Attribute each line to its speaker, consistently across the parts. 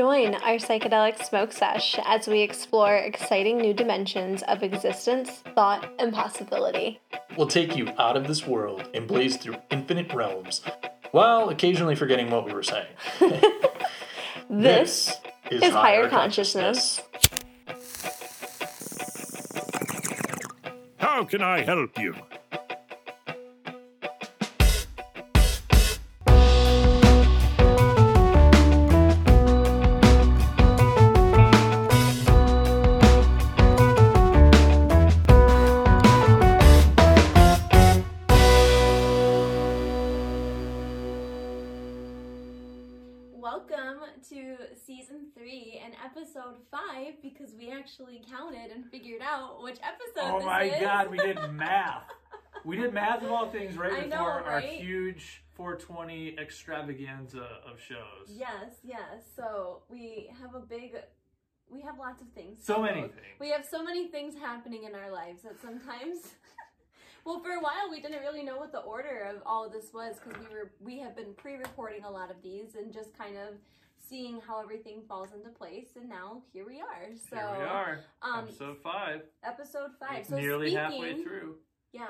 Speaker 1: Join our psychedelic smoke sesh as we explore exciting new dimensions of existence, thought, and possibility.
Speaker 2: We'll take you out of this world and blaze through infinite realms, while occasionally forgetting what we were saying.
Speaker 1: This is higher consciousness.
Speaker 3: How can I help you?
Speaker 1: Figured out which episode
Speaker 4: Oh my
Speaker 1: is.
Speaker 4: god, we did math. We did math of all things right
Speaker 1: I
Speaker 4: before
Speaker 1: know,
Speaker 4: our huge 420 extravaganza of shows.
Speaker 1: Yes, yes. So we have a big, we have lots of things.
Speaker 4: So many things.
Speaker 1: We have so many things happening in our lives that sometimes. Well, for a while we didn't really know what the order of all of this was because we were we have been pre-recording a lot of these and just kind of seeing how everything falls into place, and now here we are. So
Speaker 4: Here we are.
Speaker 1: um,
Speaker 4: episode 5.
Speaker 1: episode five. So
Speaker 4: nearly
Speaker 1: speaking,
Speaker 4: halfway through.
Speaker 1: Yeah.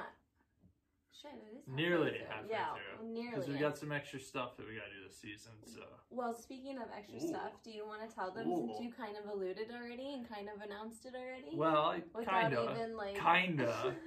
Speaker 1: Shit, it is halfway
Speaker 4: Nearly
Speaker 1: through.
Speaker 4: halfway
Speaker 1: yeah,
Speaker 4: through.
Speaker 1: nearly.
Speaker 4: Because we got some extra stuff that we got to do this season, so.
Speaker 1: Well, speaking of extra
Speaker 4: Ooh.
Speaker 1: stuff, do you want to tell them
Speaker 4: Ooh.
Speaker 1: since you kind of alluded already and kind of announced it already?
Speaker 4: Well, kind of.
Speaker 1: even like
Speaker 4: Kinda.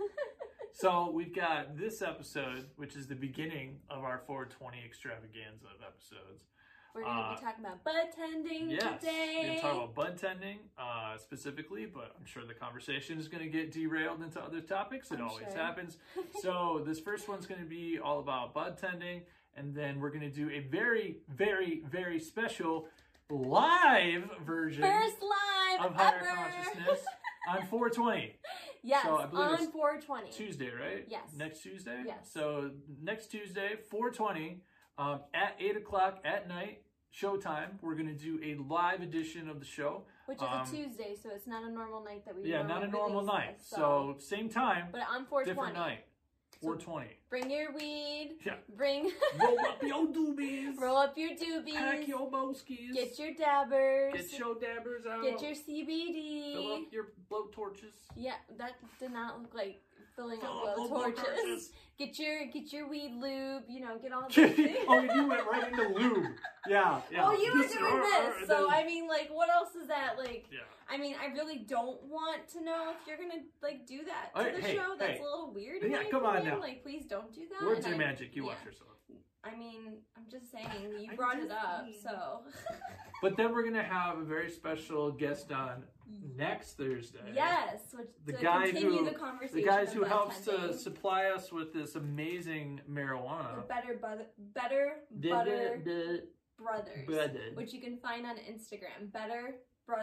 Speaker 4: So we've got this episode, which is the beginning of our 420 extravaganza of episodes.
Speaker 1: We're gonna
Speaker 4: Uh,
Speaker 1: be talking about bud tending
Speaker 4: Yes, we're
Speaker 1: today.
Speaker 4: gonna talk about bud tending uh, specifically, but I'm sure the conversation is gonna get derailed into other topics. It
Speaker 1: I'm
Speaker 4: always
Speaker 1: sure.
Speaker 4: happens. So this first one's gonna be all about bud tending, and then we're gonna do a very, very, very special live version
Speaker 1: First live
Speaker 4: of higher
Speaker 1: ever.
Speaker 4: consciousness on 420
Speaker 1: yes,
Speaker 4: So
Speaker 1: on
Speaker 4: it's
Speaker 1: 420.
Speaker 4: Tuesday, right?
Speaker 1: Yes.
Speaker 4: Next Tuesday.
Speaker 1: Yes.
Speaker 4: So next Tuesday, 420, um, at eight o'clock at night, showtime. We're gonna do a live edition of the show.
Speaker 1: Which is
Speaker 4: um,
Speaker 1: a Tuesday, so it's not a normal night that we.
Speaker 4: Yeah, not a normal night.
Speaker 1: this,
Speaker 4: So same time,
Speaker 1: but on 420.
Speaker 4: different night.
Speaker 1: So-
Speaker 4: 420.
Speaker 1: Bring your weed.
Speaker 4: Yeah.
Speaker 1: Bring.
Speaker 4: Roll up your doobies.
Speaker 1: Roll up your doobies.
Speaker 4: Pack your boskies.
Speaker 1: Get your dabbers.
Speaker 4: Get your dabbers out.
Speaker 1: Get your CBD.
Speaker 4: up your blow torches.
Speaker 1: Yeah, that did not look like filling
Speaker 4: Fill
Speaker 1: up
Speaker 4: up
Speaker 1: blow torches.
Speaker 4: torches.
Speaker 1: Get your get your weed lube. You know, get all those things.
Speaker 4: oh, you went right into lube. Yeah, yeah.
Speaker 1: Oh, you were doing this, so I mean, like, what else is that? Like,
Speaker 4: Yeah.
Speaker 1: I mean, I really don't want to know if you're gonna like do that to the
Speaker 4: hey,
Speaker 1: show. That's
Speaker 4: hey.
Speaker 1: a little weird.
Speaker 4: Yeah, come on now.
Speaker 1: Like, please don't do that.
Speaker 4: Words
Speaker 1: And
Speaker 4: are
Speaker 1: I-
Speaker 4: magic. You
Speaker 1: yeah.
Speaker 4: watch yourself.
Speaker 1: I mean, I'm just saying you
Speaker 4: I'm
Speaker 1: brought it up,
Speaker 4: saying.
Speaker 1: so
Speaker 4: But then we're gonna have a very special guest on next Thursday.
Speaker 1: yes, which,
Speaker 4: The
Speaker 1: to
Speaker 4: guy
Speaker 1: continue
Speaker 4: who-
Speaker 1: the conversation.
Speaker 4: The guys who helps to supply us with this amazing
Speaker 1: the
Speaker 4: marijuana.
Speaker 1: better butter, better butter brothers,
Speaker 4: Butter.
Speaker 1: which you can find on Instagram. Better bro.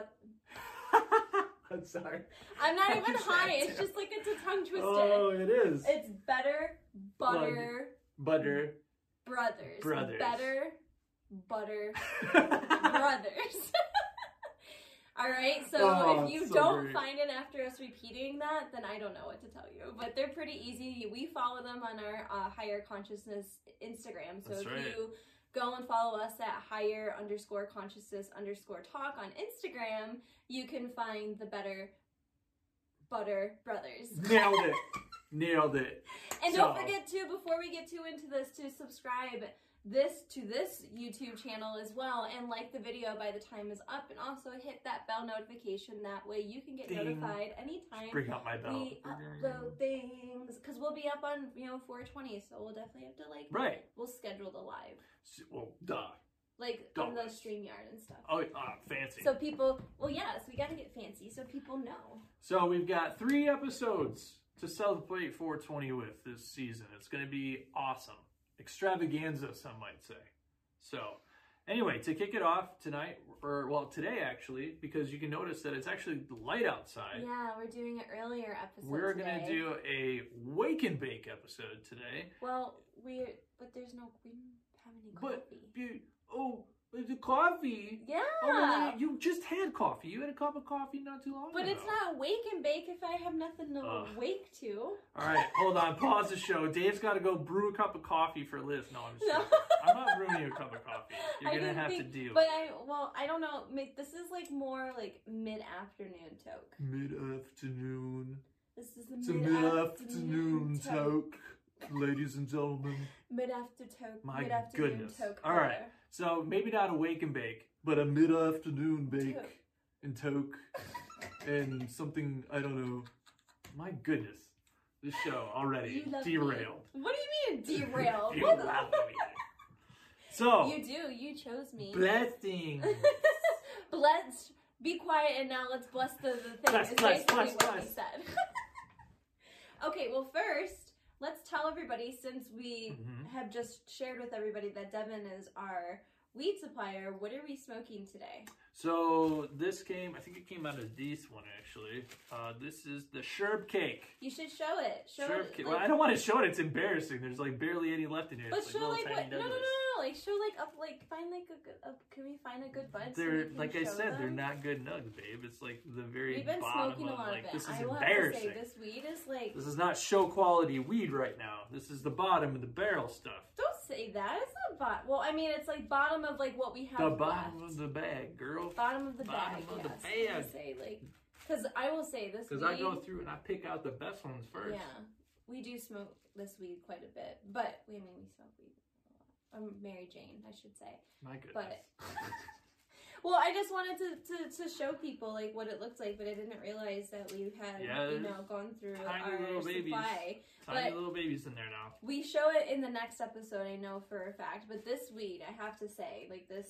Speaker 4: I'm sorry.
Speaker 1: I'm not
Speaker 4: I
Speaker 1: even high. It's just like it's a tongue twister.
Speaker 4: Oh, it is.
Speaker 1: It's better butter
Speaker 4: Butter.
Speaker 1: Brothers.
Speaker 4: Brothers.
Speaker 1: Better butter brothers. All right, so
Speaker 4: Oh,
Speaker 1: if you
Speaker 4: so
Speaker 1: don't
Speaker 4: great.
Speaker 1: find it after us repeating that, then I don't know what to tell you. But they're pretty easy. We follow them on our uh, higher consciousness Instagram. So
Speaker 4: That's
Speaker 1: if
Speaker 4: right.
Speaker 1: you go and follow us at higher underscore consciousness underscore talk on Instagram, you can find the better butter brothers.
Speaker 4: Nailed it. Nailed it.
Speaker 1: And don't forget to, before we get too into this, to subscribe this to this YouTube channel as well and like the video by the time is up and also hit that bell notification that way you can get
Speaker 4: Ding.
Speaker 1: notified anytime
Speaker 4: Bring out my bell.
Speaker 1: we upload things because we'll be up on you know 420 so we'll definitely have to like
Speaker 4: Right.
Speaker 1: we'll schedule the live
Speaker 4: S- Well, duh.
Speaker 1: like
Speaker 4: Don't.
Speaker 1: on the StreamYard and stuff
Speaker 4: Oh, ah, fancy.
Speaker 1: so people well yes we got to get fancy so people know
Speaker 4: So we've got three episodes to celebrate 420 with this season. It's going to be awesome. Extravaganza, some might say. So, anyway, to kick it off tonight, or well, today actually, because you can notice that it's actually light outside.
Speaker 1: yeah we're doing an earlier episode
Speaker 4: We're going to do a wake and bake episode today.
Speaker 1: well we but there's no we don't have any
Speaker 4: But
Speaker 1: coffee
Speaker 4: you, oh, The coffee.
Speaker 1: Yeah.
Speaker 4: Oh, you just had coffee. You had a cup of coffee not too long
Speaker 1: but
Speaker 4: ago.
Speaker 1: it's not wake and bake if I have nothing to
Speaker 4: Ugh.
Speaker 1: wake to.
Speaker 4: All right, hold on. Pause the show. Dave's got to go brew a cup of coffee for Liz. No, I'm just
Speaker 1: No.
Speaker 4: kidding. I'm not brewing you a cup of coffee. You're
Speaker 1: I
Speaker 4: gonna
Speaker 1: didn't
Speaker 4: have to deal.
Speaker 1: But I well, I don't know. This is like more like mid afternoon toke.
Speaker 4: Mid afternoon.
Speaker 1: This is the
Speaker 4: a
Speaker 1: mid
Speaker 4: mid afternoon toke, ladies and gentlemen.
Speaker 1: Mid after toke.
Speaker 4: My
Speaker 1: mid afternoon
Speaker 4: goodness.
Speaker 1: toke.
Speaker 4: All right. So maybe not a wake and bake, but a mid afternoon bake
Speaker 1: Toke.
Speaker 4: and toke and something I don't know. My goodness, this show already
Speaker 1: love me.
Speaker 4: derailed.
Speaker 1: What do you mean derailed?
Speaker 4: You love me. So
Speaker 1: You do. You chose me.
Speaker 4: blessing.
Speaker 1: Bless. Be quiet and now let's bless the, the thing.
Speaker 4: Bless, bless, bless, bless.
Speaker 1: okay, well first, let's tell everybody since we
Speaker 4: Mhm.
Speaker 1: have just shared with everybody that Devin is our weed supplier, what are we smoking today?
Speaker 4: So this came, I think it came out of this one actually. Uh, this is the Sherb cake.
Speaker 1: You should show it. Show
Speaker 4: Sherb
Speaker 1: it.
Speaker 4: cake.
Speaker 1: like-
Speaker 4: well, I don't want to show it. It's embarrassing. There's like barely any left in here.
Speaker 1: But
Speaker 4: It's
Speaker 1: show
Speaker 4: little
Speaker 1: like what? No, no, no, no, Like show like up. Like find like a good. Can we find a good bud? so
Speaker 4: They're
Speaker 1: can
Speaker 4: like I said, they're not good nugs, babe. It's like the very
Speaker 1: We've been
Speaker 4: bottom
Speaker 1: smoking a
Speaker 4: of
Speaker 1: lot
Speaker 4: like
Speaker 1: of it.
Speaker 4: this is
Speaker 1: I will have to
Speaker 4: embarrassing.
Speaker 1: say this weed is like.
Speaker 4: This is not show quality weed right now. This is the bottom of the barrel stuff.
Speaker 1: Don't say that. It's not bot. Well, I mean, it's like bottom of like what we have.
Speaker 4: The bottom
Speaker 1: left.
Speaker 4: of the bag, girl.
Speaker 1: bottom of the
Speaker 4: bottom
Speaker 1: bag.
Speaker 4: of the
Speaker 1: yes. I
Speaker 4: bag.
Speaker 1: say like, because I will say this.
Speaker 4: Because I go through and I pick out the best ones first.
Speaker 1: Yeah, we do smoke this weed quite a bit, but we I mean we smoke weed. a lot. I'm Mary Jane, I should say.
Speaker 4: My goodness.
Speaker 1: But well, I just wanted to, to, to show people like what it looked like, but I didn't realize that we had
Speaker 4: Yeah,
Speaker 1: you know gone through
Speaker 4: tiny
Speaker 1: our
Speaker 4: little babies.
Speaker 1: supply.
Speaker 4: Tiny
Speaker 1: but-
Speaker 4: little babies in there now.
Speaker 1: We show it in the next episode, I know for a fact. But this weed, I have to say, like this,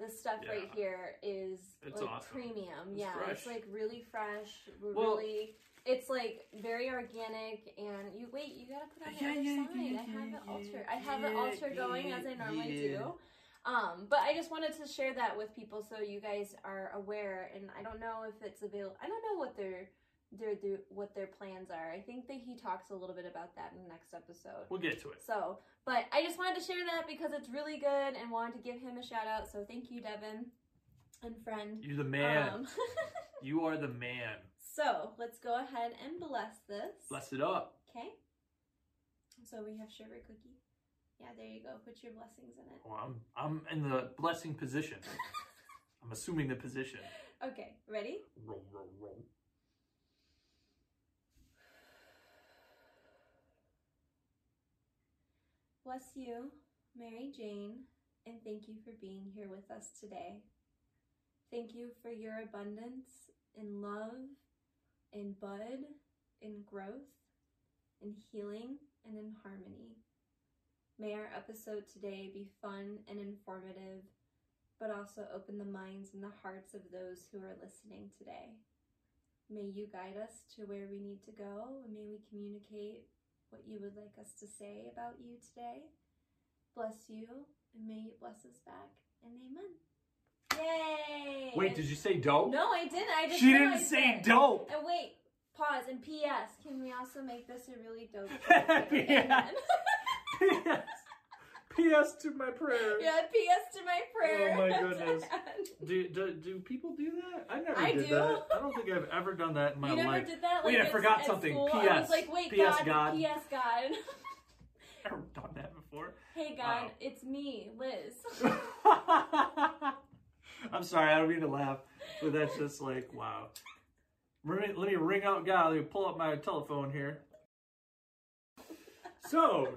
Speaker 1: this stuff right here is
Speaker 4: It's
Speaker 1: like
Speaker 4: awesome.
Speaker 1: premium.
Speaker 4: It's
Speaker 1: yeah, it's like really fresh.
Speaker 4: Well-
Speaker 1: really, it's like very organic. And you wait, you gotta put on the
Speaker 4: Yeah,
Speaker 1: other
Speaker 4: yeah,
Speaker 1: side.
Speaker 4: yeah,
Speaker 1: I have
Speaker 4: yeah,
Speaker 1: it alter. I have it
Speaker 4: yeah,
Speaker 1: alter going as I normally
Speaker 4: yeah.
Speaker 1: do. Um, but I just wanted to share that with people so you guys are aware. And I don't know if it's available. I don't know what their their, their what their plans are. I think that he talks a little bit about that in the next episode.
Speaker 4: We'll get to it.
Speaker 1: So, but I just wanted to share that because it's really good and wanted to give him a shout out. So thank you, Devin and friend.
Speaker 4: You're the man.
Speaker 1: Um,
Speaker 4: you are the man.
Speaker 1: so let's go ahead and bless this.
Speaker 4: Bless it up.
Speaker 1: Okay. So we have sugar cookie. Yeah, there you go. Put your blessings in it.
Speaker 4: Well, I'm I'm in the blessing position. I'm assuming the position.
Speaker 1: Okay, ready?
Speaker 4: Roll, roll, roll.
Speaker 1: Bless you, Mary Jane, and thank you for being here with us today. Thank you for your abundance in love, in bud, in growth, in healing, and in harmony. May our episode today be fun and informative, but also open the minds and the hearts of those who are listening today. May you guide us to where we need to go, and may we communicate what you would like us to say about you today. Bless you, and may you bless us back. And amen. Yay!
Speaker 4: Wait, did you say dope?
Speaker 1: No, I didn't. I just
Speaker 4: she didn't say
Speaker 1: it.
Speaker 4: dope.
Speaker 1: And wait, pause. And P.S. Can we also make this a really dope?
Speaker 4: Yeah. P.S. P.S. to my prayer.
Speaker 1: yeah. P.S. to my prayer.
Speaker 4: Oh my goodness. Do, do do people do that? I never
Speaker 1: I
Speaker 4: did
Speaker 1: do.
Speaker 4: that. I don't think I've ever done that in my life.
Speaker 1: you never did that.
Speaker 4: Wait, I forgot something.
Speaker 1: school? I
Speaker 4: P.S.
Speaker 1: was like, wait,
Speaker 4: P.S.
Speaker 1: God.
Speaker 4: God.
Speaker 1: P.S. God.
Speaker 4: I've never done that before.
Speaker 1: hey, God.
Speaker 4: Wow.
Speaker 1: It's me, Liz.
Speaker 4: I'm sorry, I don't mean to laugh, but that's just like wow. Let me, let me ring out God. Let me pull up my telephone here. So,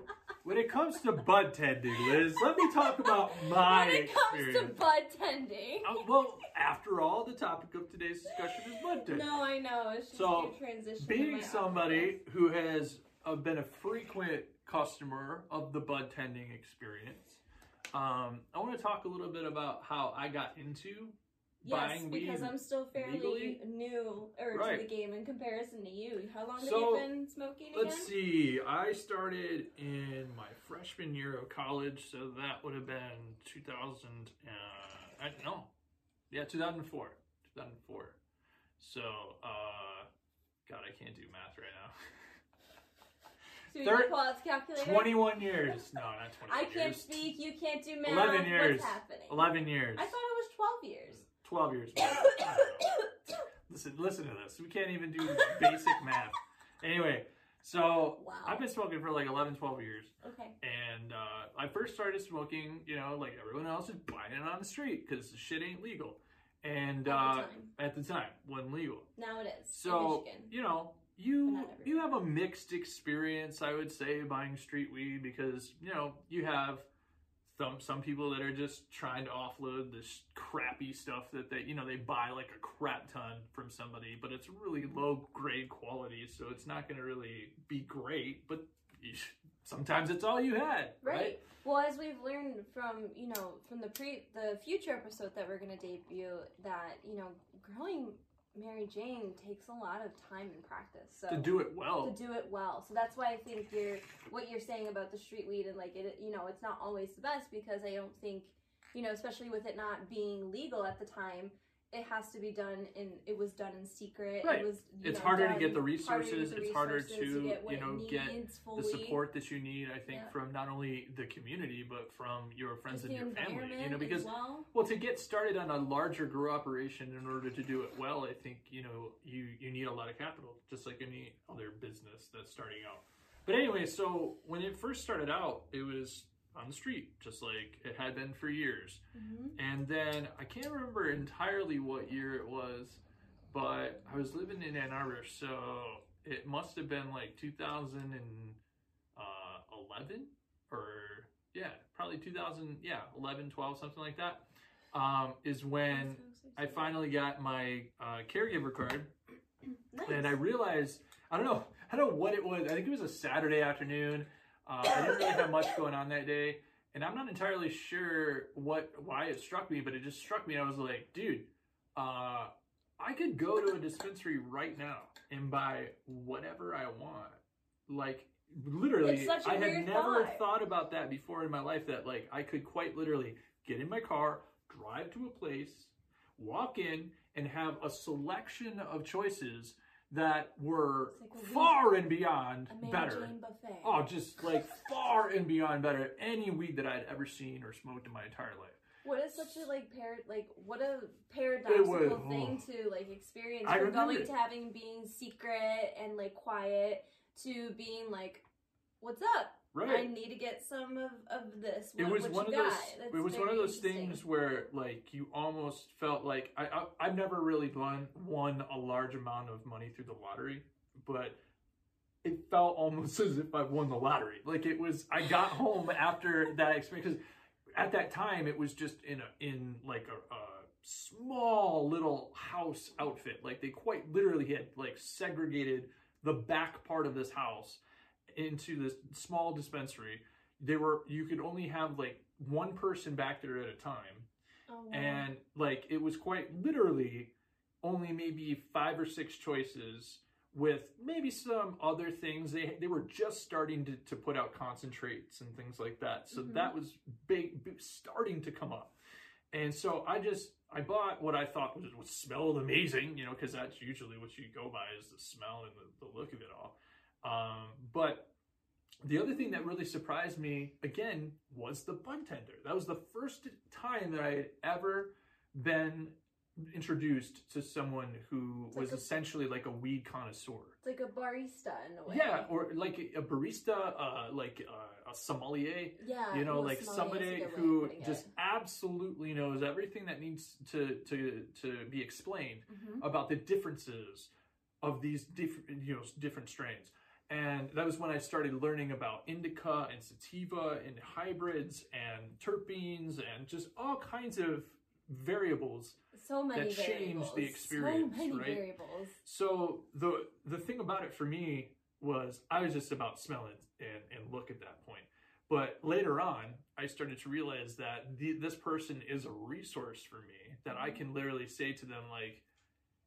Speaker 4: when it comes to bud tending, Liz, let me talk about my
Speaker 1: when it comes to
Speaker 4: experience.
Speaker 1: bud tending.
Speaker 4: Uh, well, after all, the topic of today's discussion is bud tending.
Speaker 1: No, I know. It's just
Speaker 4: So,
Speaker 1: your transition.
Speaker 4: Being somebody who has uh, been a frequent customer of the bud tending experience, um, I want to talk a little bit about how I got into
Speaker 1: Yes,
Speaker 4: buying
Speaker 1: because I'm still fairly
Speaker 4: legally?
Speaker 1: new or
Speaker 4: Right.
Speaker 1: to the game in comparison to you. How long
Speaker 4: So,
Speaker 1: have you been smoking
Speaker 4: Let's
Speaker 1: again?
Speaker 4: see. I started in my freshman year of college, so that would have been 2000. Uh, I know. yeah, 2004. 2004. So, uh, God, I can't do math right now.
Speaker 1: Do we
Speaker 4: Third-
Speaker 1: pull out calculator?
Speaker 4: 21 years. No, not 21
Speaker 1: I can't speak. You can't do math.
Speaker 4: 11 years.
Speaker 1: What's happening?
Speaker 4: 11 years.
Speaker 1: I thought it was 12 years.
Speaker 4: 12 years. listen, listen to this. We can't even do basic math. Anyway, so
Speaker 1: Wow.
Speaker 4: I've been smoking for like 11, 12 years.
Speaker 1: Okay.
Speaker 4: And uh, I first started smoking, you know, like everyone else is buying it on the street because the shit ain't legal. And
Speaker 1: At the
Speaker 4: uh,
Speaker 1: time.
Speaker 4: at the time, wasn't legal.
Speaker 1: Now it is.
Speaker 4: So you know, you you have a mixed experience, I would say, buying street weed because you know you have some some people that are just trying to offload this crappy stuff that they you know they buy like a crap ton from somebody, but it's really low grade quality, so it's not going to really be great. But sometimes it's all you had, right?
Speaker 1: Right. Well, as we've learned from you know from the pre the future episode that we're gonna debut, that you know growing Mary Jane takes a lot of time and practice. So
Speaker 4: To do it well,
Speaker 1: to do it well. So that's why I think you're what you're saying about the street weed and like it. You know, it's not always the best because I don't think you know, especially with it not being legal at the time. It has to be done in. It was done in secret.
Speaker 4: Right.
Speaker 1: It was.
Speaker 4: It's
Speaker 1: know,
Speaker 4: harder to get the
Speaker 1: harder to
Speaker 4: resources,
Speaker 1: the
Speaker 4: it's harder
Speaker 1: resources
Speaker 4: to,
Speaker 1: get
Speaker 4: you know, get
Speaker 1: needs
Speaker 4: the support that you need, I think,
Speaker 1: Yeah.
Speaker 4: from not only the community but from your friends
Speaker 1: Just
Speaker 4: and your family. You know, because
Speaker 1: well.
Speaker 4: Well, to get started on a larger grow operation in order to do it well, I think you know you you need a lot of capital, just like any other business that's starting out. But anyway, so when it first started out, it was on the street, just like it had been for years.
Speaker 1: Mhm.
Speaker 4: And then I can't remember entirely what year it was, but I was living in Ann Arbor, so it must have been like 2011 or yeah, probably 2000, yeah, 11, 12, something like that. Um, is when I finally got my uh, caregiver card,
Speaker 1: Nice.
Speaker 4: and I realized I don't know I don't know what it was. I think it was a Saturday afternoon. Uh, I didn't really have much going on that day, and I'm not entirely sure what why it struck me, but it just struck me. I was like, dude, uh, I could go to a dispensary right now and buy whatever I want. Like literally,
Speaker 1: It's such a
Speaker 4: I had never
Speaker 1: thought.
Speaker 4: thought about that before in my life. That like I could quite literally get in my car, drive to a place, walk in, and have a selection of choices that were
Speaker 1: like
Speaker 4: far and beyond better.
Speaker 1: Buffet.
Speaker 4: Oh, just like far and beyond better. Any weed that I'd ever seen or smoked in my entire life.
Speaker 1: What is such a like par like what a paradoxical
Speaker 4: was-
Speaker 1: thing oh. to like experience
Speaker 4: I
Speaker 1: from
Speaker 4: remember
Speaker 1: going
Speaker 4: it.
Speaker 1: to having being secret and like quiet to being like, what's up? I need to get some of, of this.
Speaker 4: It was
Speaker 1: what
Speaker 4: one of those. It was one of those things where, like, you almost felt like I, I I've never really won won a large amount of money through the lottery, but it felt almost as if I won the lottery. Like it was. I got home after that experience because at that time it was just in a in like a, a small little house outfit. Like they quite literally had like segregated the back part of this house into this small dispensary. They were you could only have like one person back there at a time
Speaker 1: Oh, wow.
Speaker 4: and like it was quite literally only maybe five or six choices with maybe some other things they they were just starting to, to put out concentrates and things like that so
Speaker 1: Mhm.
Speaker 4: that was big, big starting to come up and so i just i bought what i thought was, was smelled amazing you know because that's usually what you go by is the smell and the, the look of it all um, but the other thing that really surprised me again was the bud tender. That was the first time that I had ever been introduced to someone who
Speaker 1: It's
Speaker 4: was
Speaker 1: like a-
Speaker 4: essentially like a weed connoisseur.
Speaker 1: it's like a barista in a way.
Speaker 4: Yeah, or like a barista, uh, like uh, a sommelier.
Speaker 1: yeah.
Speaker 4: You know, like
Speaker 1: sommelier is a
Speaker 4: somebody
Speaker 1: good way of
Speaker 4: who just
Speaker 1: it.
Speaker 4: absolutely knows everything that needs to to to be explained
Speaker 1: Mhm.
Speaker 4: about the differences of these different you know different strains and that was when i started learning about indica and sativa and hybrids and terpenes and just all kinds of variables
Speaker 1: so many
Speaker 4: that changed the
Speaker 1: variables.
Speaker 4: experience,
Speaker 1: So many
Speaker 4: right?
Speaker 1: variables.
Speaker 4: so the the thing about it for me was i was just about smell it and, and look at that point but later on i started to realize that the, this person is a resource for me that i mm-hmm. can literally say to them like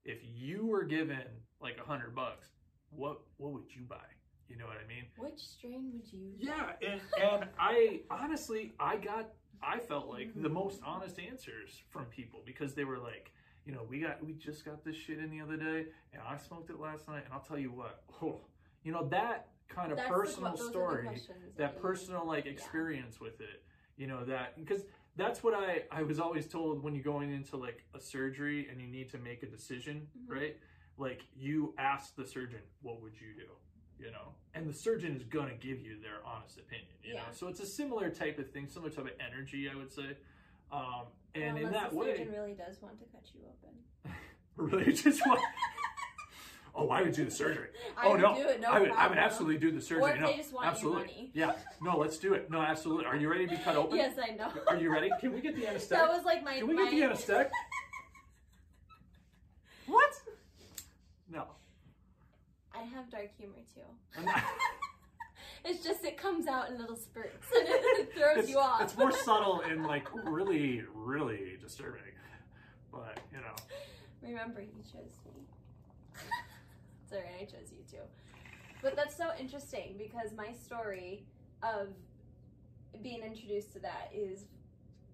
Speaker 4: if you were given like a hundred bucks what what would you buy you know what i mean
Speaker 1: Which strain would you?
Speaker 4: yeah and and i honestly i got i felt like the most honest answers from people because they were like you know we got we just got this shit in the other day and i smoked it last night and i'll tell you what oh You know that kind of
Speaker 1: That's
Speaker 4: personal
Speaker 1: que- those the
Speaker 4: story,
Speaker 1: questions
Speaker 4: that personal like experience with it. You know that because that's what I I was always told when you're going into like a surgery and you need to make a decision,
Speaker 1: Mhm.
Speaker 4: right? Like you ask the surgeon, what would you do? You know, and the surgeon is gonna give you their honest opinion. You know,
Speaker 1: Yeah.
Speaker 4: so it's a similar type of thing, similar type of energy, I would say. Um, and in
Speaker 1: Unless
Speaker 4: that
Speaker 1: the
Speaker 4: way,
Speaker 1: surgeon really does want to cut you open.
Speaker 4: really just want. oh, I would do the surgery.
Speaker 1: I
Speaker 4: oh
Speaker 1: would
Speaker 4: no,
Speaker 1: do it, no
Speaker 4: I would. I would absolutely do the surgery. No,
Speaker 1: they just want your
Speaker 4: absolutely.
Speaker 1: money.
Speaker 4: Yeah. No, let's do it. No, absolutely. Are you ready to be cut open?
Speaker 1: Yes, I know.
Speaker 4: Are you ready? Can we get the anesthetic?
Speaker 1: That was like my.
Speaker 4: Can we
Speaker 1: my...
Speaker 4: get the anesthetic? what? No.
Speaker 1: I have dark humor too. It's just it comes out in little spurts and it, throws
Speaker 4: it's,
Speaker 1: you off.
Speaker 4: it's more subtle and like really, really disturbing. But you know,
Speaker 1: Remember, you chose me. it's alright, I chose you too. But that's so interesting because my story of being introduced to that is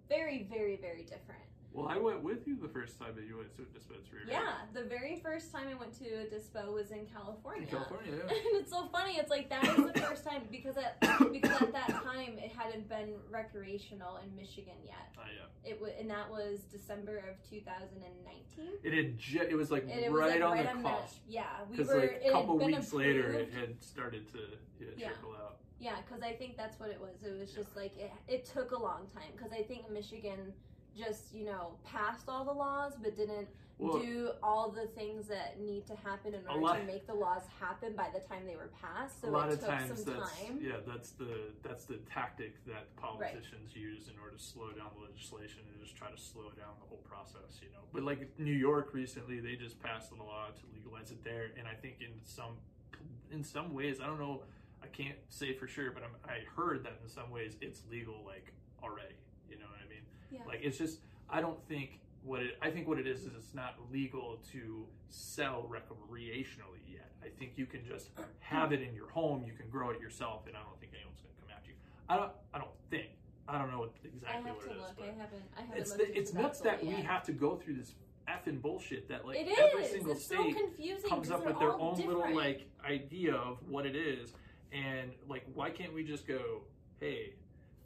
Speaker 1: very, very, very different.
Speaker 4: Well, I went with you the first time that you went to a dispensary. right?
Speaker 1: Yeah, the very first time I went to a dispo was in California.
Speaker 4: In California, yeah.
Speaker 1: And it's so funny. It's like that was the first time because at because at that time it hadn't been recreational in Michigan yet.
Speaker 4: Oh, yeah.
Speaker 1: It was and that was December of 2019.
Speaker 4: It had ju- it was like
Speaker 1: it was
Speaker 4: right
Speaker 1: like
Speaker 4: on
Speaker 1: right
Speaker 4: the
Speaker 1: on that.
Speaker 4: cusp.
Speaker 1: Yeah, we were.
Speaker 4: like a couple weeks later, it had started to yeah,
Speaker 1: Yeah.
Speaker 4: trickle out.
Speaker 1: Yeah, because I think that's what it was. It was just like it, it took a long time because I think Michigan just you know passed all the laws but didn't
Speaker 4: Well,
Speaker 1: do all the things that need to happen in order
Speaker 4: lot-
Speaker 1: to make the laws happen by the time they were passed. So
Speaker 4: a lot
Speaker 1: it
Speaker 4: of
Speaker 1: took
Speaker 4: times
Speaker 1: some
Speaker 4: that's
Speaker 1: time.
Speaker 4: yeah that's the that's the tactic that politicians use in order to slow down the legislation and just try to slow down the whole process you know but like new york recently they just passed a law to legalize it there and i think in some in some ways i don't know i can't say for sure but I'm, i heard that in some ways it's legal like already you know what i mean
Speaker 1: Yeah.
Speaker 4: like it's just i don't think what it i think what it is is it's not legal to sell recreationally yet i think you can just have it in your home you can grow it yourself and i don't think anyone's going to come at you i don't i don't think i don't know what exactly what it is
Speaker 1: look.
Speaker 4: but
Speaker 1: I haven't. I haven't
Speaker 4: it's the, it's nuts that
Speaker 1: fully
Speaker 4: we have to go through this effing bullshit that like every
Speaker 1: is.
Speaker 4: single
Speaker 1: It's so
Speaker 4: state
Speaker 1: confusing.
Speaker 4: comes up with their own little like idea of what it is and like why can't we just go hey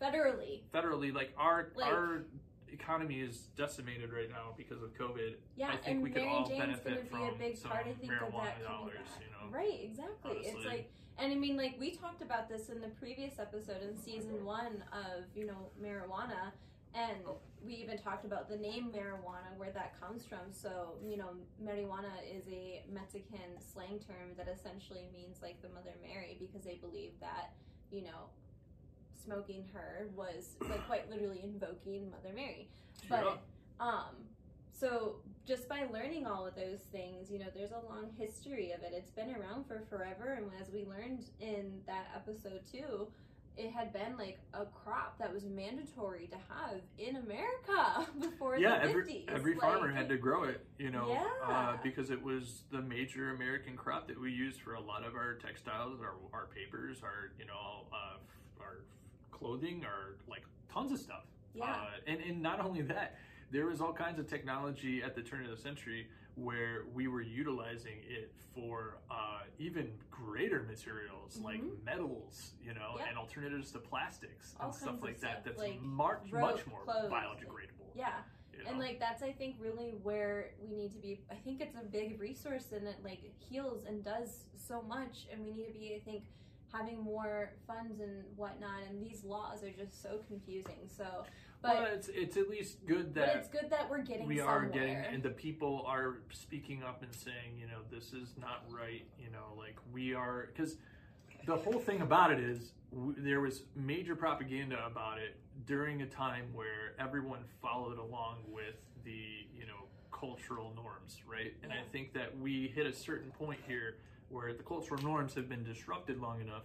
Speaker 1: federally.
Speaker 4: federally like our
Speaker 1: Like-
Speaker 4: our economy is decimated right now because of covid
Speaker 1: Yeah,
Speaker 4: I think
Speaker 1: and
Speaker 4: we could
Speaker 1: Mary
Speaker 4: all
Speaker 1: Jane's
Speaker 4: benefit
Speaker 1: be a
Speaker 4: from
Speaker 1: big
Speaker 4: some
Speaker 1: part. I think of that
Speaker 4: dollars
Speaker 1: back.
Speaker 4: you know
Speaker 1: Right, exactly. It's like, and I mean, like we talked about this in the previous episode in season mm-hmm. one of you know marijuana, and we even talked about the name marijuana, where that comes from. So you know, marijuana is a Mexican slang term that essentially means like the Mother Mary because they believe that you know smoking her was like quite literally invoking Mother Mary. But
Speaker 4: Yeah.
Speaker 1: um, so just by learning all of those things, you know, there's a long history of it. It's been around for forever, and as we learned in that episode too, it had been like a crop that was mandatory to have in America before
Speaker 4: yeah
Speaker 1: the
Speaker 4: every
Speaker 1: 50s.
Speaker 4: every
Speaker 1: Like,
Speaker 4: farmer had to grow it you know uh, because it was the major american crop that we used for a lot of our textiles our, our papers our you know uh, clothing or like tons of stuff
Speaker 1: Yeah,
Speaker 4: Uh, and, and not only that, there was all kinds of technology at the turn of the century where we were utilizing it for uh, even greater materials like
Speaker 1: Mhm.
Speaker 4: metals, you know,
Speaker 1: Yep.
Speaker 4: and alternatives to plastics
Speaker 1: All
Speaker 4: and stuff like that. That's
Speaker 1: like
Speaker 4: much,
Speaker 1: rope,
Speaker 4: much more
Speaker 1: clothes,
Speaker 4: biodegradable.
Speaker 1: yeah.
Speaker 4: you know?
Speaker 1: And like that's I think really where we need to be. I think it's a big resource and it like heals and does so much, and we need to be I think having more funds and whatnot. And these laws are just so confusing. So, but
Speaker 4: well, it's it's at least good that
Speaker 1: it's good that we're getting
Speaker 4: we
Speaker 1: somewhere.
Speaker 4: are getting and the people are speaking up and saying you know this is not right you know like we are because the whole thing about it is w- there was major propaganda about it during a time where everyone followed along with the you know cultural norms right and i think that we hit a certain point here where the cultural norms have been disrupted long enough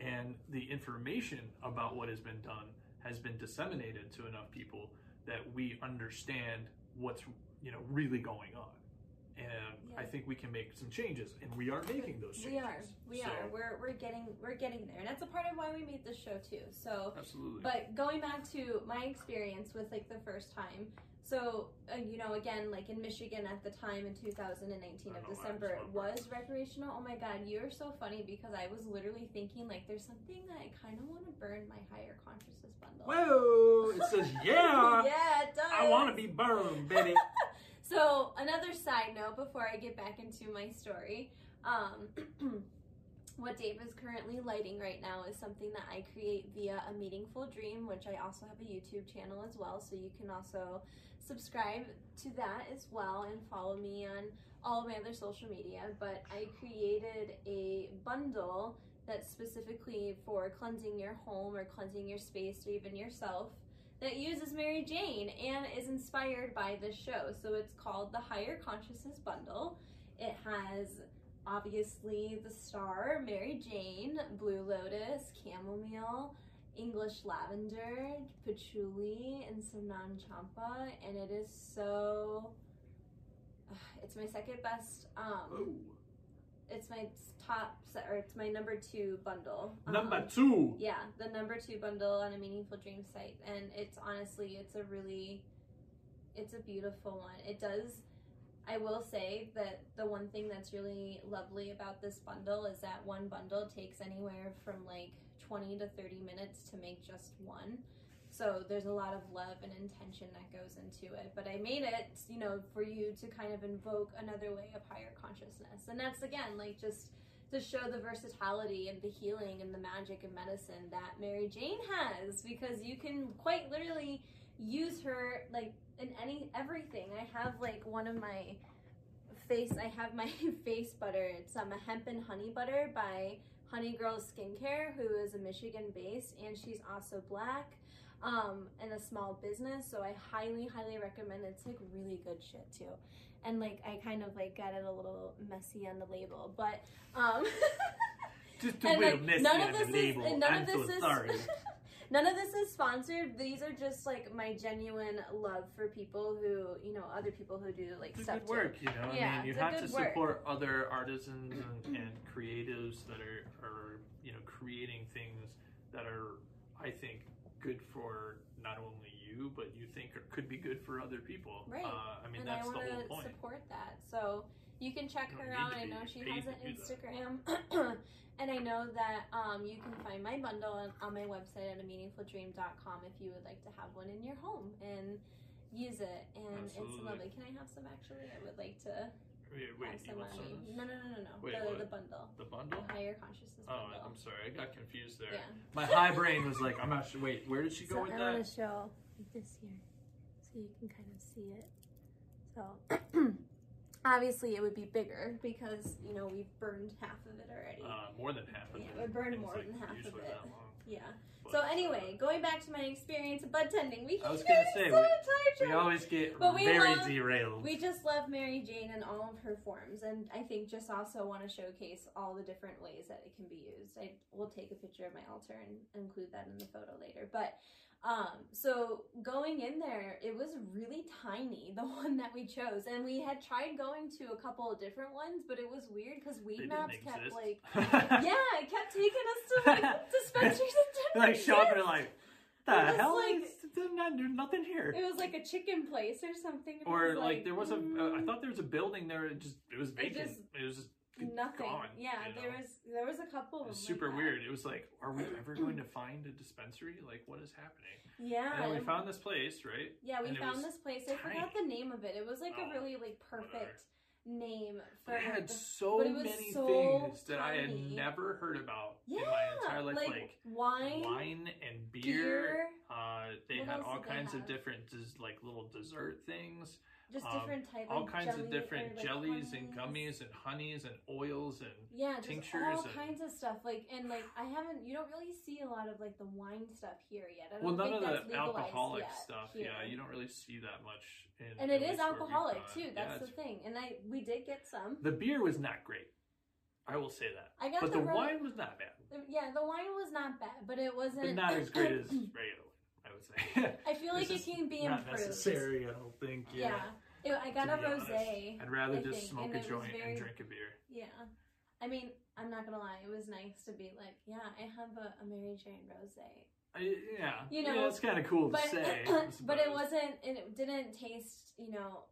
Speaker 4: and the information about what has been done has been disseminated to enough people that we understand what's you know really going on. And i think we can make some changes and we are making those changes.
Speaker 1: we are, we
Speaker 4: So,
Speaker 1: are. We're we're getting we're getting there, and that's a part of why we made this show too. So
Speaker 4: absolutely.
Speaker 1: But going back to my experience with like the first time, So, uh, you know, again, like in Michigan at the time in 2019 of December, it was recreational. Oh my God, you're so funny because I was literally thinking, like, there's something that I kind of want to burn my higher consciousness bundle.
Speaker 4: Whoa! It says, yeah!
Speaker 1: yeah, it does.
Speaker 4: I want to be burned, baby.
Speaker 1: So, another side note before I get back into my story, um, what Dave is currently lighting right now is something that I create via a meaningful dream, which I also have a YouTube channel as well. So, you can also subscribe to that as well and follow me on all of my other social media. But I created a bundle that's specifically for cleansing your home or cleansing your space or even yourself that uses Mary Jane and is inspired by this show. So it's called the Higher Consciousness Bundle. It has obviously the star, Mary Jane, Blue Lotus, Chamomile, English Lavender, Patchouli, and Sanan Champa, and it is so. It's my second best. Um,
Speaker 4: Ooh.
Speaker 1: it's my top, se- or it's my number two bundle.
Speaker 4: Number
Speaker 1: Um,
Speaker 4: two.
Speaker 1: yeah, the number two bundle on a meaningful dream site, and it's honestly, it's a really, it's a beautiful one. It does. I will say that the one thing that's really lovely about this bundle is that one bundle takes anywhere from like 20 to 30 minutes to make just one. So there's a lot of love and intention that goes into it. But I made it, you know, for you to kind of invoke another way of higher consciousness. And that's again like just to show the versatility and the healing and the magic and medicine that Mary Jane has because you can quite literally use her like in any everything. I have like one of my face I have my face butter. It's um, a hemp and honey butter by Honey Girl Skincare, who is a Michigan based and she's also black um and a small business so i highly highly recommend it. it's like really good shit too and like i kind of like got it a little messy on the label but um
Speaker 4: Just a
Speaker 1: And,
Speaker 4: little
Speaker 1: like,
Speaker 4: messy
Speaker 1: none
Speaker 4: on
Speaker 1: of
Speaker 4: the
Speaker 1: this is-
Speaker 4: label.
Speaker 1: and none
Speaker 4: I'm
Speaker 1: of
Speaker 4: so
Speaker 1: this is-
Speaker 4: sorry.
Speaker 1: None of this is sponsored. These are just like my genuine love for people who, you know, other people who do like
Speaker 4: It's
Speaker 1: stuff
Speaker 4: good work, you know.
Speaker 1: Yeah,
Speaker 4: I mean, you have to
Speaker 1: work.
Speaker 4: support other artisans and, and creatives that are, are, you know, creating things that are, I think, good for not only you, but you think are, could be good for other people.
Speaker 1: Right.
Speaker 4: Uh, I mean,
Speaker 1: and
Speaker 4: that's
Speaker 1: I
Speaker 4: the whole
Speaker 1: to
Speaker 4: point.
Speaker 1: support that. So you can check her out. I know she has an
Speaker 4: to do that.
Speaker 1: Instagram. and I know that um, you can find my bundle on, on my website at ameaningfuldream.com if you would like to have one in your home and use it. And
Speaker 4: Absolutely.
Speaker 1: it's lovely. Can I have some actually? I would like to
Speaker 4: Wait, wait
Speaker 1: have
Speaker 4: you
Speaker 1: some
Speaker 4: want
Speaker 1: on
Speaker 4: some
Speaker 1: me. No, no, no, no, no.
Speaker 4: Wait,
Speaker 1: the,
Speaker 4: what?
Speaker 1: the bundle.
Speaker 4: The
Speaker 1: The
Speaker 4: bundle?
Speaker 1: higher consciousness
Speaker 4: Oh,
Speaker 1: bundle.
Speaker 4: I'm sorry. I got confused there.
Speaker 1: Yeah.
Speaker 4: My high brain was like, I'm not sure. Wait, where did she go
Speaker 1: so
Speaker 4: with
Speaker 1: I
Speaker 4: that?
Speaker 1: gonna show like this here, so you can kind of see it. So obviously it would be bigger because you know we've burned half of it already.
Speaker 4: Uh, more than half of
Speaker 1: Yeah,
Speaker 4: it.
Speaker 1: we burned more
Speaker 4: like,
Speaker 1: than half of it. yeah.
Speaker 4: But,
Speaker 1: So
Speaker 4: uh,
Speaker 1: anyway, going back to my experience of bud tending, we
Speaker 4: I was
Speaker 1: keep
Speaker 4: gonna
Speaker 1: getting
Speaker 4: say,
Speaker 1: so
Speaker 4: we- we always get
Speaker 1: But we
Speaker 4: very
Speaker 1: love-
Speaker 4: derailed.
Speaker 1: We just love Mary Jane in all of her forms, and I think just also want to showcase all the different ways that it can be used. I will take a picture of my altar and include that in the photo later. But um, so going in there, it was really tiny, the one that we chose, and we had tried going to a couple of different ones, but it was weird because
Speaker 4: They
Speaker 1: Weed
Speaker 4: didn't
Speaker 1: Maps kept
Speaker 4: exist.
Speaker 1: like, yeah, it kept taking us to like dispensaries didn't
Speaker 4: like shopping, like the
Speaker 1: It
Speaker 4: hell
Speaker 1: like-
Speaker 4: is not, there's nothing here.
Speaker 1: It was like a chicken place or something.
Speaker 4: Or
Speaker 1: was
Speaker 4: like, there was a, uh, I
Speaker 1: mm.
Speaker 4: thought there was a building there. It just it was vacant.
Speaker 1: just-
Speaker 4: it was just
Speaker 1: Nothing.
Speaker 4: gone,
Speaker 1: yeah,
Speaker 4: you
Speaker 1: there was there was a couple
Speaker 4: It was super
Speaker 1: like
Speaker 4: weird. It was like, are we ever going to find a dispensary? Like, what is happening?
Speaker 1: Yeah.
Speaker 4: And we found this place, right?
Speaker 1: yeah, we
Speaker 4: and
Speaker 1: found this place. I forgot the name of it. It was like
Speaker 4: Oh,
Speaker 1: a really like
Speaker 4: whatever.
Speaker 1: perfect name for
Speaker 4: It had
Speaker 1: the-
Speaker 4: so
Speaker 1: it
Speaker 4: many
Speaker 1: so
Speaker 4: things that I had never heard about
Speaker 1: yeah,
Speaker 4: in my entire life,
Speaker 1: like,
Speaker 4: like,
Speaker 1: wine,
Speaker 4: wine and beer.
Speaker 1: beer,
Speaker 4: Uh, they
Speaker 1: What
Speaker 4: had all
Speaker 1: they
Speaker 4: kinds of different, like little dessert things,
Speaker 1: just
Speaker 4: um,
Speaker 1: different type
Speaker 4: all kinds of different
Speaker 1: like,
Speaker 4: jellies and gummies and honeys and oils and
Speaker 1: Yeah,
Speaker 4: tinctures
Speaker 1: all
Speaker 4: and-
Speaker 1: kinds of stuff. Like and like I haven't. You don't really see a lot of like the wine stuff here yet. I don't
Speaker 4: well, none
Speaker 1: think
Speaker 4: of
Speaker 1: that's
Speaker 4: the alcoholic stuff.
Speaker 1: here.
Speaker 4: Yeah, you don't really see that much. In,
Speaker 1: And it is
Speaker 4: least where we've
Speaker 1: alcoholic too.
Speaker 4: Yeah,
Speaker 1: That's the thing. And I we did get some.
Speaker 4: the beer was not great. I will say that,
Speaker 1: I got
Speaker 4: but
Speaker 1: the,
Speaker 4: the wine was not bad,
Speaker 1: the- Yeah, the wine was not bad, but it wasn't.
Speaker 4: but not as great as regular wine. I would say.
Speaker 1: I feel like it can be
Speaker 4: not
Speaker 1: improved.
Speaker 4: necessary. I don't think.
Speaker 1: Yeah.
Speaker 4: Yeah.
Speaker 1: It- I got a rosé.
Speaker 4: I'd rather
Speaker 1: I
Speaker 4: just
Speaker 1: think,
Speaker 4: smoke
Speaker 1: and
Speaker 4: a joint
Speaker 1: very-
Speaker 4: and drink a beer.
Speaker 1: Yeah. I mean, I'm not gonna lie, it was nice to be like, yeah, I have a, a Mary Jane rosé.
Speaker 4: Yeah,
Speaker 1: You know,
Speaker 4: yeah, it's kind of cool to say.
Speaker 1: But it wasn't and it didn't taste you know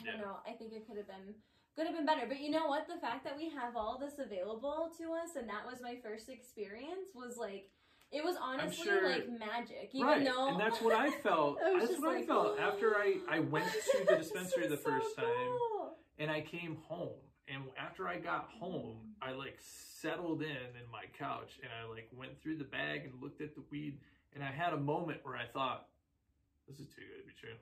Speaker 1: i don't
Speaker 4: Yeah.
Speaker 1: know i think it could have been could have been better but you know what the fact that we have all this available to us and that was my first experience was like it was honestly
Speaker 4: sure-
Speaker 1: like magic even
Speaker 4: right,
Speaker 1: though
Speaker 4: and that's what I felt.
Speaker 1: I
Speaker 4: that's what I felt after I I went to the dispensary the
Speaker 1: is so
Speaker 4: first time.
Speaker 1: cool.
Speaker 4: and I came home. And after I got home, I like settled in in my couch and I like went through the bag and looked at the weed and I had a moment where I thought, "This is too good to be true.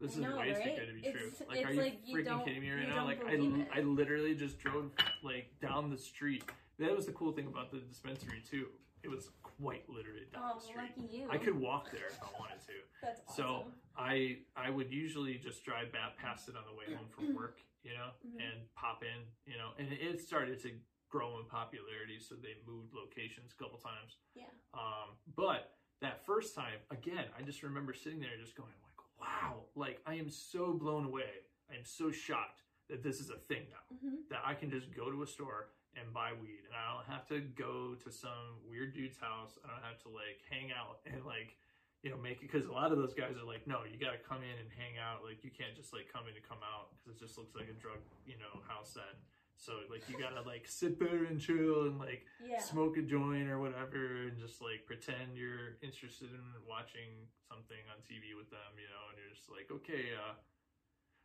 Speaker 4: This is
Speaker 1: know,
Speaker 4: way too good to be
Speaker 1: It's-
Speaker 4: true. Like, are you
Speaker 1: like you
Speaker 4: freaking
Speaker 1: don't-
Speaker 4: kidding me right now? Like, I
Speaker 1: it.
Speaker 4: I literally just drove like down the street. That was the cool thing about the dispensary too. It was quite literally down
Speaker 1: oh
Speaker 4: the street.
Speaker 1: lucky you
Speaker 4: I could walk there if I wanted to.
Speaker 1: that's awesome. So.
Speaker 4: I I would usually just drive back past it on the way home from work, you know,
Speaker 1: Mhm.
Speaker 4: and pop in, you know, and it started to grow in popularity, so they moved locations a couple times.
Speaker 1: Yeah.
Speaker 4: Um, but that first time, again, I just remember sitting there just going like, wow, like I am so blown away. I am so shocked that this is a thing now
Speaker 1: hmm
Speaker 4: that I can just go to a store and buy weed and I don't have to go to some weird dude's house. I don't have to like hang out and like, you know, make it because a lot of those guys are like, no, you got to come in and hang out. Like, you can't just like come in and come out because it just looks like a drug, you know, house then. So, like, you got to like sit there and chill and like
Speaker 1: yeah
Speaker 4: smoke a joint or whatever and just like pretend you're interested in watching something on TV with them, you know, and you're just like, okay, uh,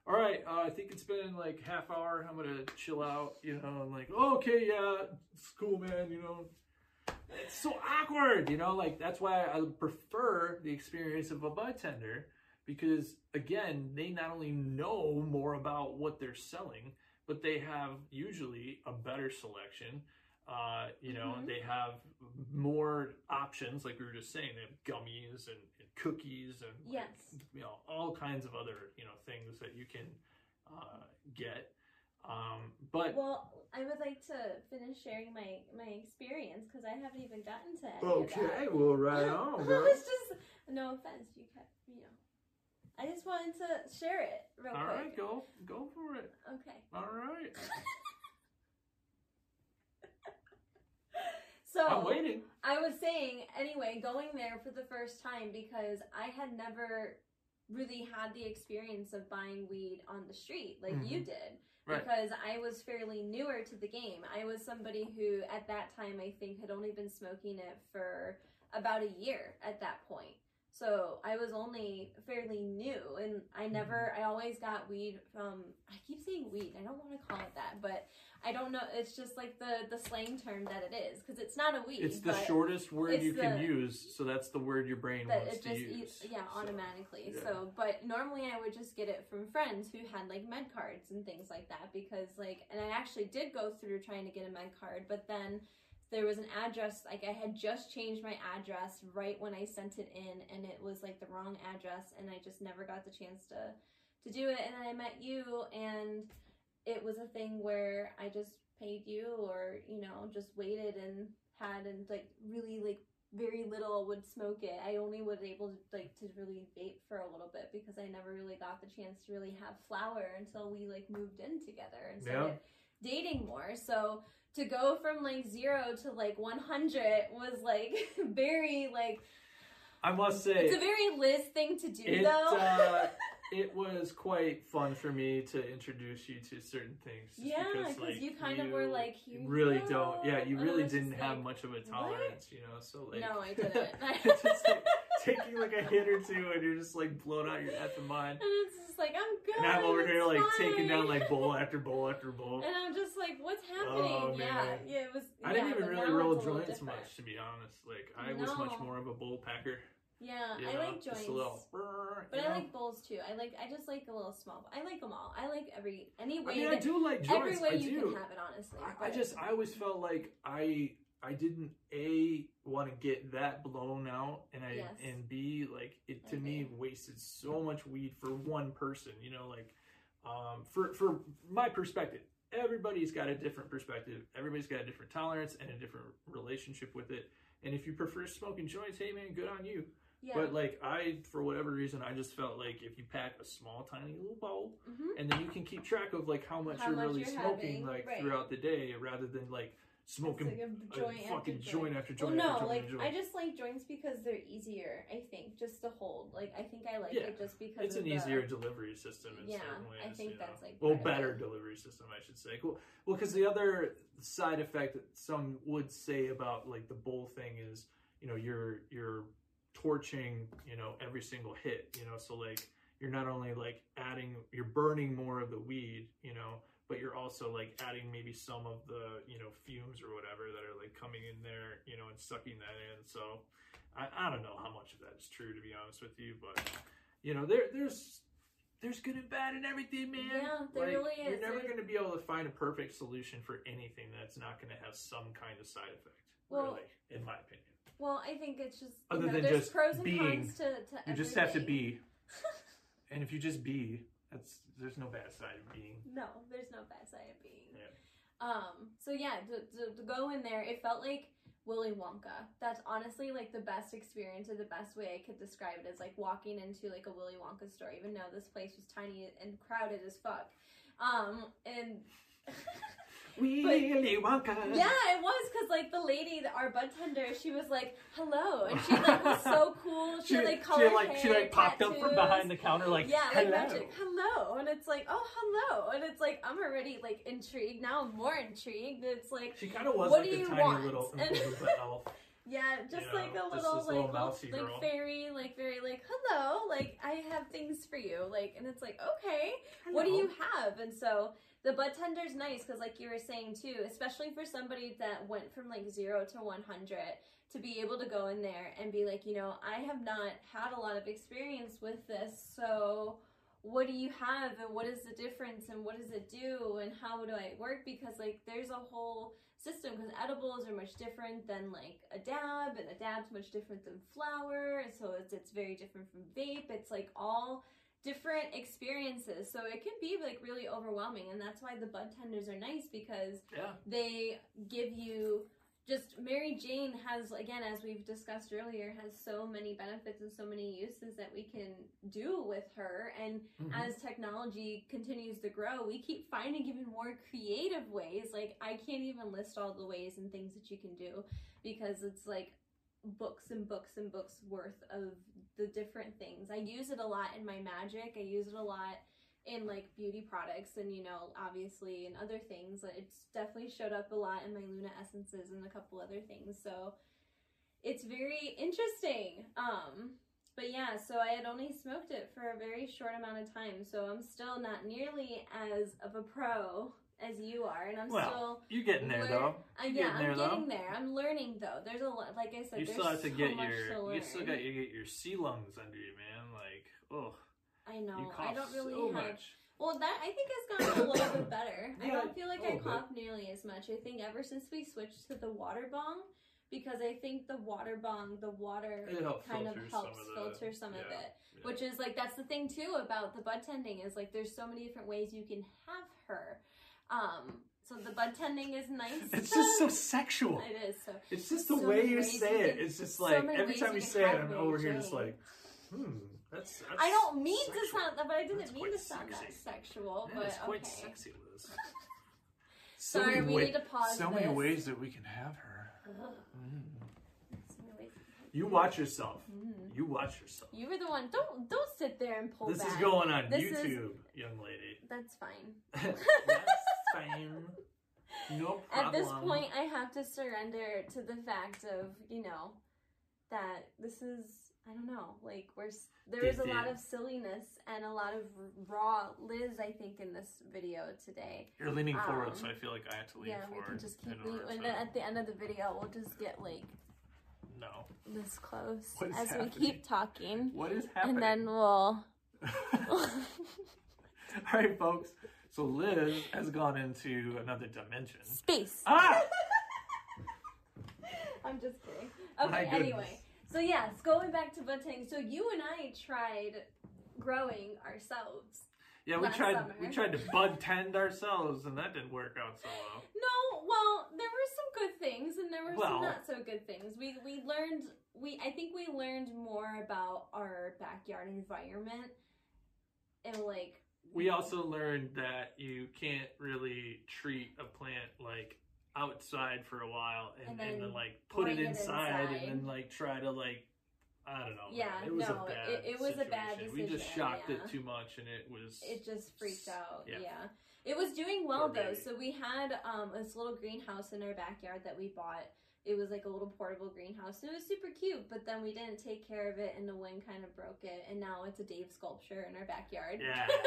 Speaker 4: all right, uh, I think it's been like half hour. I'm gonna chill out, you know, and like, okay, yeah, it's cool, man, you know. It's so awkward, you know, like that's why I prefer the experience of a bartender because again, they not only know more about what they're selling, but they have usually a better selection. Uh, you know,
Speaker 1: Mhm.
Speaker 4: they have more options, like we were just saying. They have gummies and, and cookies and like,
Speaker 1: Yes.
Speaker 4: you know all kinds of other you know things that you can uh, get. Um, but
Speaker 1: well i would like to finish sharing my my experience because i haven't even gotten to any of that.
Speaker 4: well, right on.
Speaker 1: it's just no offense. You kept, you know. I just wanted to share it real
Speaker 4: All
Speaker 1: quick.
Speaker 4: right, go go for it.
Speaker 1: Okay.
Speaker 4: All right,
Speaker 1: So
Speaker 4: I'm waiting.
Speaker 1: I was saying anyway, going there for the first time because I had never really had the experience of buying weed on the street like you mm-hmm. did.
Speaker 4: Right.
Speaker 1: Because I was fairly newer to the game. I was somebody who at that time I think had only been smoking it for about a year at that point. So I was only fairly new and I never mm-hmm. I always got weed from I keep saying weed. I don't want to call it that, but I don't know it's just like the the slang term that it is cuz it's not a weed.
Speaker 4: It's the shortest word you can
Speaker 1: the-
Speaker 4: use, so that's the word your brain wants
Speaker 1: it
Speaker 4: to use.
Speaker 1: eats, yeah
Speaker 4: So,
Speaker 1: automatically
Speaker 4: yeah.
Speaker 1: so but normally i would just get it from friends who had like med cards and things like that because like and i actually did go through trying to get a med card but then there was an address like i had just changed my address right when i sent it in and it was like the wrong address and i just never got the chance to to do it and then i met you and it was a thing where i just paid you or you know just waited and had and like really like very little would smoke it. I only was able to like to really vape for a little bit because I never really got the chance to really have flower until we like moved in together and started dating more. So to go from like zero to like 100 was like very like
Speaker 4: I must say,
Speaker 1: it's a very Liz thing to do
Speaker 4: it,
Speaker 1: though.
Speaker 4: uh, it was quite fun for me to introduce you to certain things.
Speaker 1: yeah,
Speaker 4: because, like,
Speaker 1: you kind of were like, you
Speaker 4: really
Speaker 1: go.
Speaker 4: don't. Yeah, you really didn't have
Speaker 1: like,
Speaker 4: much of a
Speaker 1: "What?"
Speaker 4: tolerance, you know. So like,
Speaker 1: No, I didn't.
Speaker 4: it's just like taking like a hit or two, and you're just like blown out your effing mind.
Speaker 1: And it's just like I'm good.
Speaker 4: And I'm over here like taking down like bowl after bowl after bowl.
Speaker 1: And I'm just like, what's oh, happening?
Speaker 4: Oh,
Speaker 1: yeah, yeah, it was.
Speaker 4: I
Speaker 1: yeah,
Speaker 4: didn't even really roll
Speaker 1: it's a little
Speaker 4: joints much, to be honest. Like I was much more of a bowl packer.
Speaker 1: Yeah,
Speaker 4: You
Speaker 1: I
Speaker 4: know,
Speaker 1: like joints,
Speaker 4: little. brrr,
Speaker 1: but I
Speaker 4: know?
Speaker 1: like bowls too. I like, I just like a little small. I like them all. I like every any way
Speaker 4: I mean, I do like joints.
Speaker 1: every way
Speaker 4: I
Speaker 1: you
Speaker 4: do.
Speaker 1: can have it. Honestly,
Speaker 4: I, I just I always felt like I I didn't a want to get that blown out and I
Speaker 1: Yes.
Speaker 4: and b like it to
Speaker 1: I
Speaker 4: me wasted so much weed for one person. You know, like um for for my perspective. Everybody's got a different perspective. Everybody's got a different tolerance and a different relationship with it. And if you prefer smoking joints, hey man, good on you.
Speaker 1: Yeah.
Speaker 4: But like I, for whatever reason, I just felt like if you pack a small, tiny little bowl,
Speaker 1: Mhm.
Speaker 4: and then you can keep track of like how much
Speaker 1: How
Speaker 4: you're
Speaker 1: much
Speaker 4: really
Speaker 1: you're
Speaker 4: smoking
Speaker 1: having,
Speaker 4: like
Speaker 1: right.
Speaker 4: throughout the day, rather than like smoking
Speaker 1: like a
Speaker 4: a
Speaker 1: joint after
Speaker 4: fucking
Speaker 1: joint.
Speaker 4: joint after
Speaker 1: Well, no, like
Speaker 4: joint.
Speaker 1: I just like joints because they're easier. I think just to hold. Like I think I like
Speaker 4: Yeah.
Speaker 1: it just because
Speaker 4: it's an
Speaker 1: the-
Speaker 4: easier delivery system in
Speaker 1: Yeah,
Speaker 4: certain ways.
Speaker 1: I think
Speaker 4: you know.
Speaker 1: that's, like,
Speaker 4: well, better delivery system, I should say. Well, well, because the other side effect that some would say about like the bowl thing is, you know, you're you're torching, you know, every single hit, you know, so like you're not only like adding, you're burning more of the weed, you know, but you're also like adding maybe some of the you know fumes or whatever that are like coming in there, you know, and sucking that in. So I, I don't know how much of that is true to be honest with you, but you know there there's there's good and bad in everything, man.
Speaker 1: Yeah, there
Speaker 4: Like,
Speaker 1: really is.
Speaker 4: You're
Speaker 1: never
Speaker 4: going to be able to find a perfect solution for anything that's not going to have some kind of side effect.
Speaker 1: Well,
Speaker 4: really, in my opinion,
Speaker 1: Well, I think it's just you
Speaker 4: Other
Speaker 1: know,
Speaker 4: than
Speaker 1: there's
Speaker 4: just
Speaker 1: pros and
Speaker 4: being-
Speaker 1: cons to, to
Speaker 4: you just have to be. and if you just be, that's there's no bad side of being.
Speaker 1: No, there's no bad side of being.
Speaker 4: Yeah.
Speaker 1: Um. So yeah, to, to, to go in there, it felt like Willy Wonka. That's honestly like the best experience, or the best way I could describe it is like walking into like a Willy Wonka store, even though this place was tiny and crowded as fuck. Um. And
Speaker 4: Willy Wonka.
Speaker 1: yeah, it was because like the lady, our bud tender, she was like hello, and she like was so cool. She,
Speaker 4: She,
Speaker 1: had like
Speaker 4: she,
Speaker 1: colored
Speaker 4: like she like popped up from behind the counter like
Speaker 1: yeah, like
Speaker 4: hello.
Speaker 1: magic. Hello, and it's like, oh, hello, and it's like I'm already like intrigued. Now I'm more intrigued. It's like,
Speaker 4: She kind of was
Speaker 1: What
Speaker 4: like
Speaker 1: do
Speaker 4: a
Speaker 1: you
Speaker 4: tiny
Speaker 1: want?
Speaker 4: little
Speaker 1: And-
Speaker 4: Oompa elf.
Speaker 1: yeah, just
Speaker 4: You know,
Speaker 1: like a little like
Speaker 4: little
Speaker 1: little, like
Speaker 4: girl.
Speaker 1: fairy, like very like hello, like I have things for you, like, and it's like okay, what do you have? And so the bud tender's nice because, like you were saying too, especially for somebody that went from like zero to one hundred. To be able to go in there and be like, you know, I have not had a lot of experience with this, so what do you have and what is the difference and what does it do and how do I work? Because like there's a whole system because edibles are much different than like a dab and a dab's much different than flower so it's, it's very different from vape it's like all different experiences so it can be like really overwhelming and that's why the bud tenders are nice because
Speaker 4: Yeah.
Speaker 1: they give you just Mary Jane has again as we've discussed earlier has so many benefits and so many uses that we can do with her and
Speaker 4: Mhm.
Speaker 1: as technology continues to grow, we keep finding even more creative ways. Like I can't even list all the ways and things that you can do because it's like books and books and books worth of the different things. I use it a lot in my magic. I use it a lot in like beauty products and you know obviously in other things it's definitely showed up a lot in my luna essences and a couple other things so it's very interesting um but yeah, so I had only smoked it for a very short amount of time, so I'm still not nearly as of a pro as you are, and I'm
Speaker 4: Well,
Speaker 1: still,
Speaker 4: You getting there
Speaker 1: learn-
Speaker 4: though?
Speaker 1: uh, yeah,
Speaker 4: getting
Speaker 1: I'm
Speaker 4: though?
Speaker 1: getting there. I'm learning though. There's a lot, like I said,
Speaker 4: You
Speaker 1: there's
Speaker 4: still have to
Speaker 1: so
Speaker 4: get your you still got to get your sea lungs under you, man. Like, oh,
Speaker 1: I know.
Speaker 4: you cough
Speaker 1: I don't really
Speaker 4: so
Speaker 1: have.
Speaker 4: much.
Speaker 1: Well, that I think has gotten a little bit better. I don't feel like I
Speaker 4: little bit.
Speaker 1: cough nearly as much. I think ever since we switched to the water bong, because I think the water bong, the water kind of
Speaker 4: filter some
Speaker 1: helps
Speaker 4: of the-
Speaker 1: filter some of it.
Speaker 4: yeah.
Speaker 1: Which is like that's the thing too about the bud tending is like there's so many different ways you can have her. Um, so the bud tending is nice.
Speaker 4: It's just so sexual.
Speaker 1: It is so.
Speaker 4: It's just the
Speaker 1: so
Speaker 4: way you say
Speaker 1: you
Speaker 4: it. It's just like every time
Speaker 1: you
Speaker 4: you say it, I'm over here just like, hmm, that's. that's
Speaker 1: I don't mean to sound that, but I didn't
Speaker 4: That's
Speaker 1: mean to sound that sexual.
Speaker 4: Yeah,
Speaker 1: but
Speaker 4: it's quite
Speaker 1: okay.
Speaker 4: sexy, Liz. So
Speaker 1: Sorry, we
Speaker 4: wa-
Speaker 1: need to pause.
Speaker 4: So many
Speaker 1: this.
Speaker 4: ways that we can have her. Mm.
Speaker 1: Ways.
Speaker 4: You watch yourself.
Speaker 1: Mhm.
Speaker 4: You watch yourself.
Speaker 1: You were the one. Don't don't sit there and pull
Speaker 4: This
Speaker 1: back.
Speaker 4: is going on
Speaker 1: This is-
Speaker 4: YouTube, young lady.
Speaker 1: That's fine.
Speaker 4: That's fine. No problem.
Speaker 1: At this point, I have to surrender to the fact of you know that this is I don't know like we're there is a lot of silliness and a lot of raw Liz I think in this video today.
Speaker 4: You're leaning forward,
Speaker 1: Um,
Speaker 4: so I feel like I have to lean
Speaker 1: yeah, we can just keep
Speaker 4: in
Speaker 1: lean- and then at the end of the video we'll just get like
Speaker 4: No.
Speaker 1: this close as
Speaker 4: happening?
Speaker 1: we keep talking,
Speaker 4: What is happening?
Speaker 1: and then we'll.
Speaker 4: All right, folks. So Liz has gone into another dimension.
Speaker 1: Space.
Speaker 4: Ah!
Speaker 1: I'm just kidding. Okay,
Speaker 4: goodness.
Speaker 1: anyway. So yes, going back to butting. So you and I tried growing ourselves.
Speaker 4: Yeah, we
Speaker 1: Last
Speaker 4: tried.
Speaker 1: summer.
Speaker 4: We tried to bud tend ourselves, and that didn't work out so well.
Speaker 1: No, well, there were some good things and there were
Speaker 4: Well-
Speaker 1: some not so good things. We we learned we I think we learned more about our backyard environment and like
Speaker 4: We also learned that you can't really treat a plant like outside for a while and,
Speaker 1: And
Speaker 4: and then,
Speaker 1: then
Speaker 4: like put it
Speaker 1: bring it
Speaker 4: inside,
Speaker 1: inside.
Speaker 4: and then like try to like I don't know.
Speaker 1: Yeah,
Speaker 4: man. it was
Speaker 1: no,
Speaker 4: a bad.
Speaker 1: it- it was a bad
Speaker 4: situation. We just shocked
Speaker 1: yeah.
Speaker 4: it too much, and it was.
Speaker 1: it just freaked out.
Speaker 4: Yeah.
Speaker 1: Yeah. It was doing well
Speaker 4: Poor
Speaker 1: though.
Speaker 4: baby.
Speaker 1: So we had um this little greenhouse in our backyard that we bought. It was like a little portable greenhouse and it was super cute, but then we didn't take care of it and the wind kind of broke it and now it's a Dave sculpture in our backyard.
Speaker 4: Yeah.